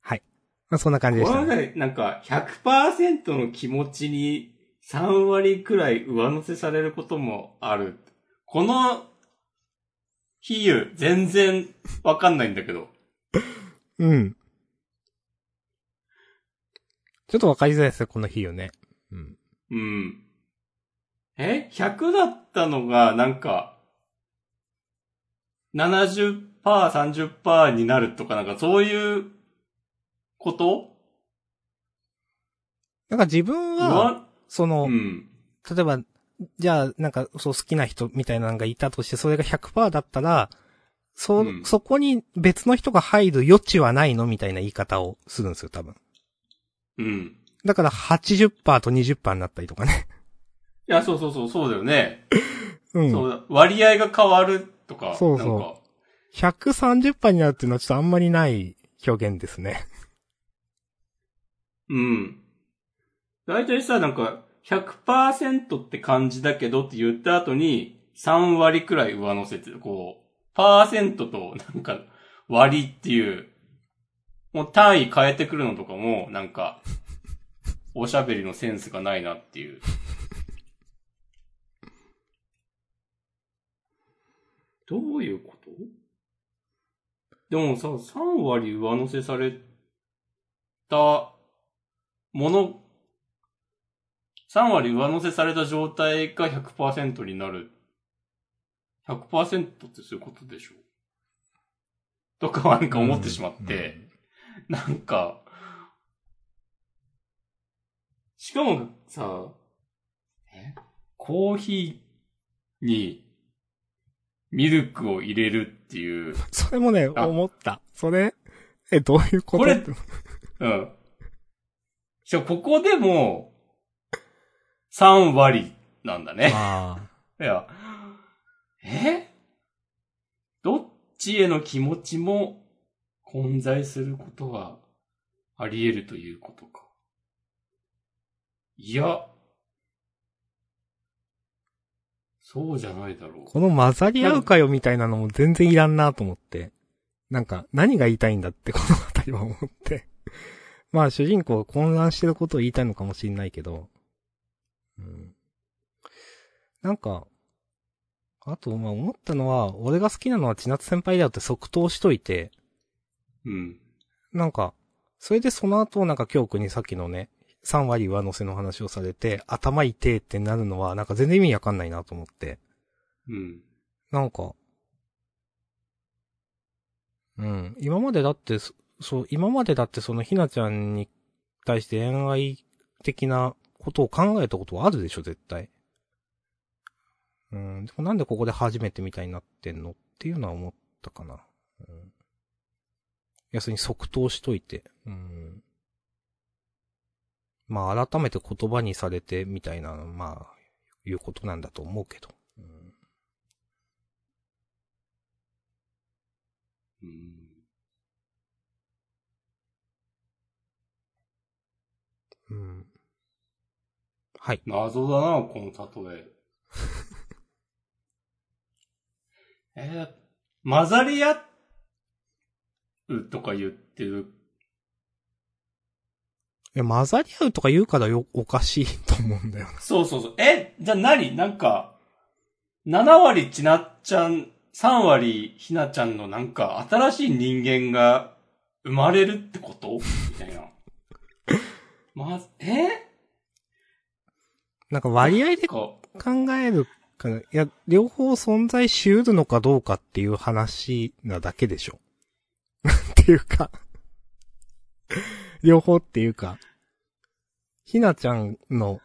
はい。まあ、そんな感じでしたね。これはね、なんか100%の気持ちに3割くらい上乗せされることもある。この比喩全然わかんないんだけど。うん。ちょっとわかりづらいですね、この日よね。うん。うん。え ?100 だったのがなんか70%、30%になるとかなんかそういうこと？なんか自分は、わその、うん。例えば、じゃあ、なんか、そう好きな人みたいなのがいたとして、それが100%だったら、そ、うんそこに別の人が入る余地はないのみたいな言い方をするんですよ、多分。うん。だから80%と20%になったりとかね。いや、そうそうそう、そうだよね。うん。そうだ。割合が変わるとか。そうそうなんか130%になるっていうのはちょっとあんまりない表現ですね。うん。大体さ、なんか、100%って感じだけどって言った後に、3割くらい上乗せて、こう、パーセントと、なんか、割っていう、もう単位変えてくるのとかも、なんか、おしゃべりのセンスがないなっていう。どういうこと？でもさ、3割上乗せされたもの、3割上乗せされた状態が100%になる。100%ってそういうことでしょとかはなんか思ってしまって、なんか、しかもさ、え？コーヒーにミルクを入れるっていう、それもね、あ。思った。それ、え、どういうこと？これうん。しかもここでも、3割なんだね。あ いや、え？どっちへの気持ちも混在することがあり得るということか。いや、そうじゃないだろあ。この混ざり合うかよみたいなのも全然いらんなと思って。なんか、何が言いたいんだってこのあたりは思って。まあ、主人公が混乱してることを言いたいのかもしれないけど。うん。なんか、あと、まあ思ったのは、俺が好きなのは千夏先輩だよって即答しといて、う。うん。なんか、それでその後、なんか教区にさっきのね、3割上乗せの話をされて、頭痛いってなるのは、なんか全然意味わかんないなと思って。うん。なんか、うん。今までだって、そう、今までだってそのひなちゃんに対して恋愛的なことを考えたことはあるでしょ、絶対。うん。でもなんでここで初めてみたいになってんのっていうのは思ったかな。うん。要するに即答しといて。うん。まあ改めて言葉にされてみたいな、まあ、いうことなんだと思うけど。うん。うん。はい。謎だな、この例え。えー、混ざり合うとか言ってる。え、混ざり合うとか言うからよ、おかしいと思うんだよな。そうそうそう。え、じゃあ何？なんか、7割ちなっちゃん、3割ひなちゃんのなんか新しい人間が生まれるってこと？みたいな。まず、え？なんか割合でか、考えるから、いや、両方存在し得るのかどうかっていう話なだけでしょ。っていうか、両方っていうか、ひなちゃんの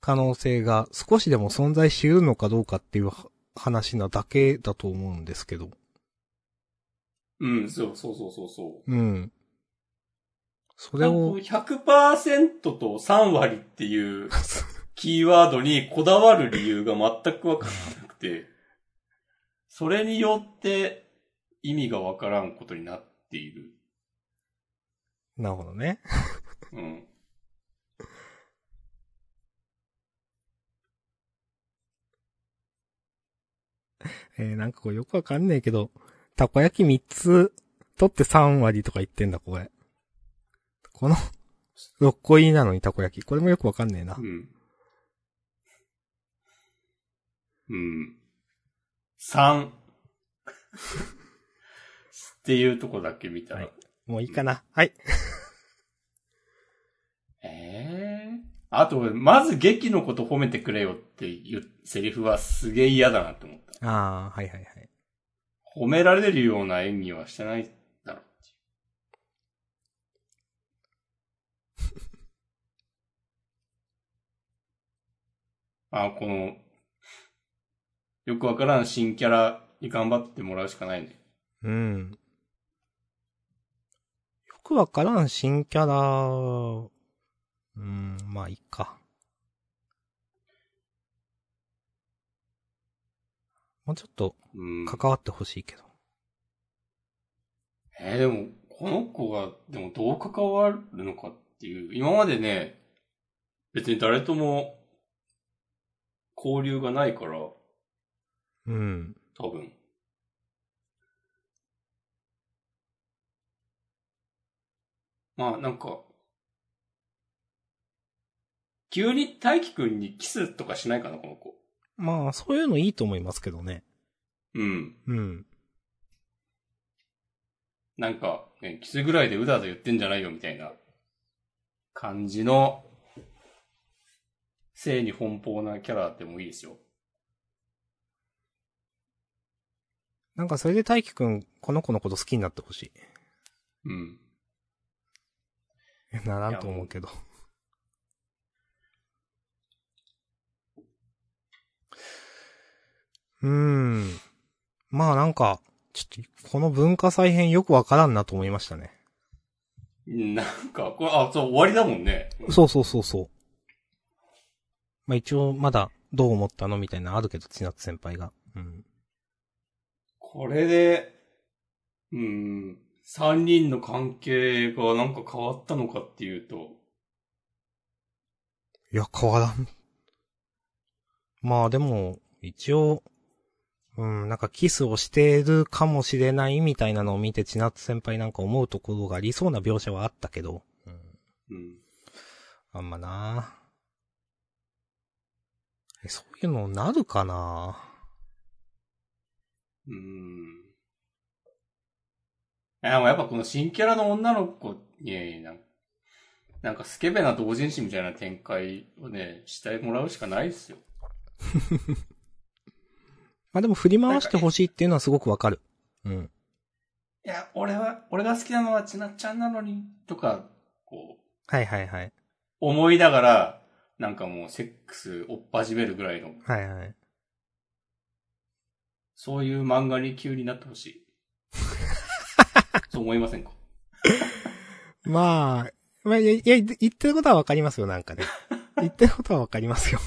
可能性が少しでも存在し得るのかどうかっていうは話なだけだと思うんですけど。うん、そうそうそうそう。うん。それを、100%と3割っていう キーワードにこだわる理由が全くわからなくて、それによって意味がわからんことになっている。なるほどね。うん。えー、なんかこれよくわかんねえけど、たこ焼き3つ取って3割とか言ってんだ、これ。この、6個入りなのにたこ焼き。これもよくわかんねえなう。ん。うん。3。っていうとこだけ見たら。はいもういいかな。はい。ええあと、まず劇のこと褒めてくれよっていうセリフはすげえ嫌だなって思った。ああ、はいはいはい。褒められるような演技はしてないだろうっていう。あ、この、よくわからん新キャラに頑張ってもらうしかないね。うん。よくわからん新キャラ、うん、まあいいか。もうちょっとうん。関わってほしいけど。えーでも、この子が、でもどう関わるのかっていう、今までね、別に誰とも交流がないから、うん。多分。まあ、なんか、急に大輝くんにキスとかしないかな、この子。まあ、そういうのいいと思いますけどね。うん。うん。なんか、ね、キスぐらいでうだうだ言ってんじゃないよ、みたいな感じの、性に奔放なキャラでもいいですよ。なんかそれで大輝くん、この子のこと好きになってほしうん。い。ならんと思うけど。うーん。まあなんか、ちょっと、この文化祭編よくわからんなと思いましたね。なんか、これ、あ、そう、終わりだもんね。そうそうそうそう。まあ一応まだどう思ったのみたいなのあるけど、千夏先輩が。うん。これで、うん、三人の関係がなんか変わったのかっていうと、いや、変わらん。まあでも、一応、うん、なんかキスをしてるかもしれないみたいなのを見て、千夏先輩なんか思うところがありそうな描写はあったけど、うん、うん。あんまなえそういうのなるかな？うん。いや、もうやっぱこの新キャラの女の子に、なんなんかスケベな同人誌みたいな展開をね、してもらうしかないですよ。まあでも振り回してほしいっていうのはすごくわかる。うん。いや、俺は、俺が好きなのはちなっちゃんなのに、とか、こう、はいはいはい。思いながら、なんかもうセックス追っ始めるぐらいの、はいはい。そういう漫画に急になってほしい。そう思いませんか？まあ、まあ、いや、いや言ってることはわかりますよ、なんかね。言ってることはわかりますよ。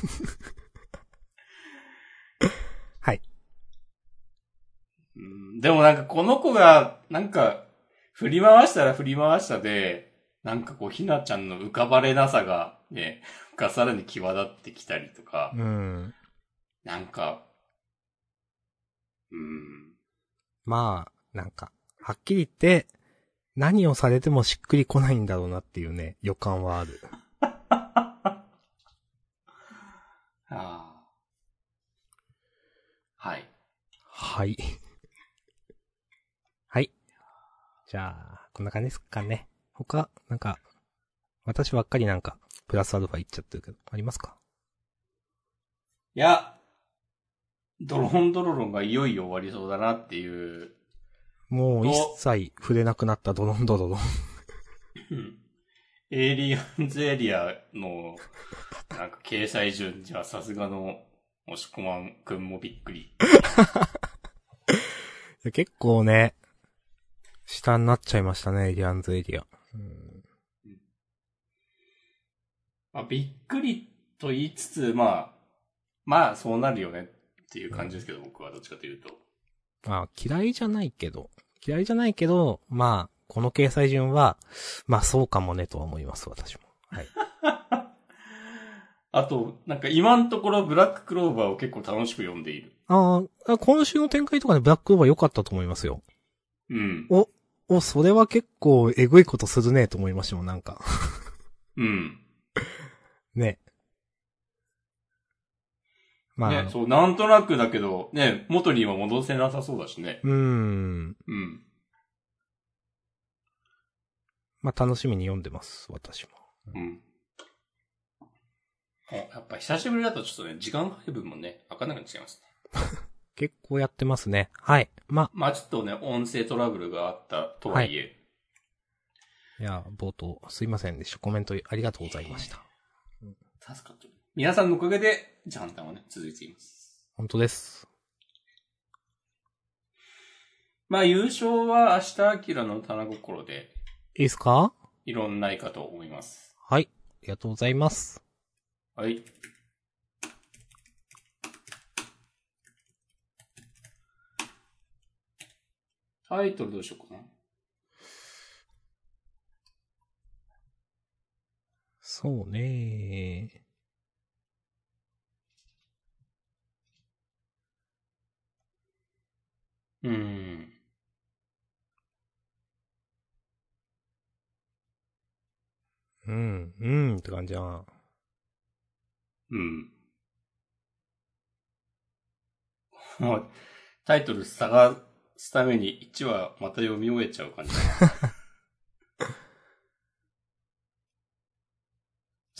はい。うんでもなんかこの子が、なんか、振り回したら振り回したで、なんかこう、ひなちゃんの浮かばれなさが、ね、がさらに際立ってきたりとか、うん。なんか、うん、まあ、なんか、はっきり言って、何をされてもしっくりこないんだろうなっていうね、予感はある。ああ。はい。はい。はい。じゃあ、こんな感じですかね。他、なんか、私ばっかりなんか、プラスアルファ言っちゃってるけど、ありますか？いや、ドロンドロロンがいよいよ終わりそうだなっていう、もう一お切触れなくなったドロンドロロン。う んエイリアンズエリアの、なんか掲載順じゃさすがの、もしこまんくんもびっくり。結構ね、下になっちゃいましたね、エリアンズエリア。うんまあ、びっくりと言いつつ、まあ、まあそうなるよねっていう感じですけど、僕はどっちかというと。まあ、嫌いじゃないけど、嫌いじゃないけど、まあ、この掲載順は、まあそうかもねとは思います、私も。はい。あと、なんか今のところブラッククローバーを結構楽しく読んでいる。あーあ、今週の展開とかでブラックオーバー良かったと思いますよ。うん。お、お、それは結構えぐいことするねと思いましたもん、なんか。うん。ね。まあ、ね、そう、なんとなくだけど、ね、元には戻せなさそうだしね。うーん。うん。まあ楽しみに読んでます、私も。うん。おやっぱ久しぶりだとちょっとね、時間配分もね、わかんなくなっちゃいますね。結構やってますね。はい。ままあちょっとね、音声トラブルがあったとはいえ。あ、いや、冒頭、すいませんでした。コメントありがとうございました。助かってる。皆さんのおかげで、ジャンタンはね、続いています。本当です。まあ優勝は明日アキラの棚心で、いいですか？いろんないかと思います。はい。ありがとうございます。はい。タイトルどうしようかな。そうねうん。うん、うんって感じだな。うん。もう、タイトル探すために1話また読み終えちゃう感じ だな。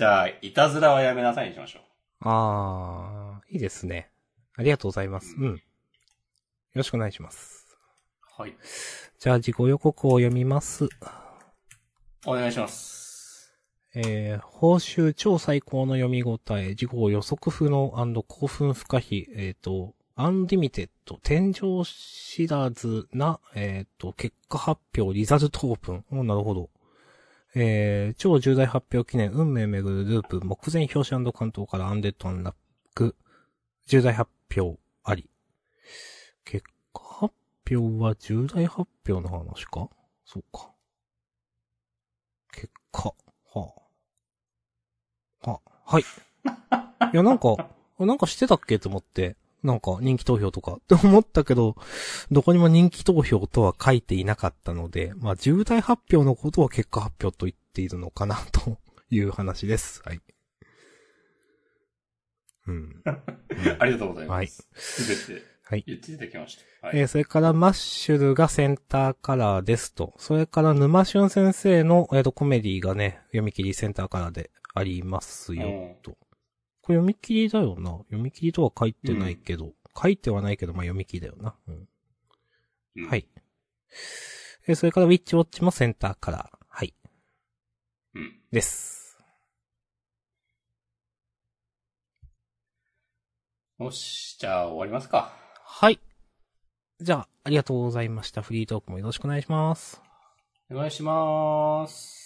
じゃあ、いたずらはやめなさいにしましょう。あー、いいですね。ありがとうございます。うん。よろしくお願いします。はい。じゃあ、自己予告を読みます。お願いします。えー、報酬超最高の読み応え、事後予測不能興奮不可避、えっ、と、アンリミテッド、天井知らずな、えっ、と、結果発表、リザルトオープン。おなるほど。えー、超重大発表記念、運命めぐるループ、目前表紙関東からアンデッドアンラック、重大発表あり。結果発表は重大発表の話か？そうか。結果、はあ。は、はい。いや、なんか、なんかしてたっけ？と思って、なんか人気投票とかって思ったけど、どこにも人気投票とは書いていなかったので、まあ、重大発表のことを結果発表と言っているのかな、という話です。はい。うん。ありがとうございはいます。すべてはい。言っていただきました。はい。えーそれからマッシュルがセンターカラーですと。それから沼俊先生の、えーと、コメディがね、読み切りセンターカラーでありますようん、と。これ読み切りだよな。読み切りとは書いてないけど、書いてはないけど、まあ読み切りだよな。うんうんはい。えーそれからウィッチウォッチもセンターカラー。はい。うん。です。よし、じゃあ終わりますか。はい。じゃあ、ありがとうございました。フリートークもよろしくお願いします。お願いします。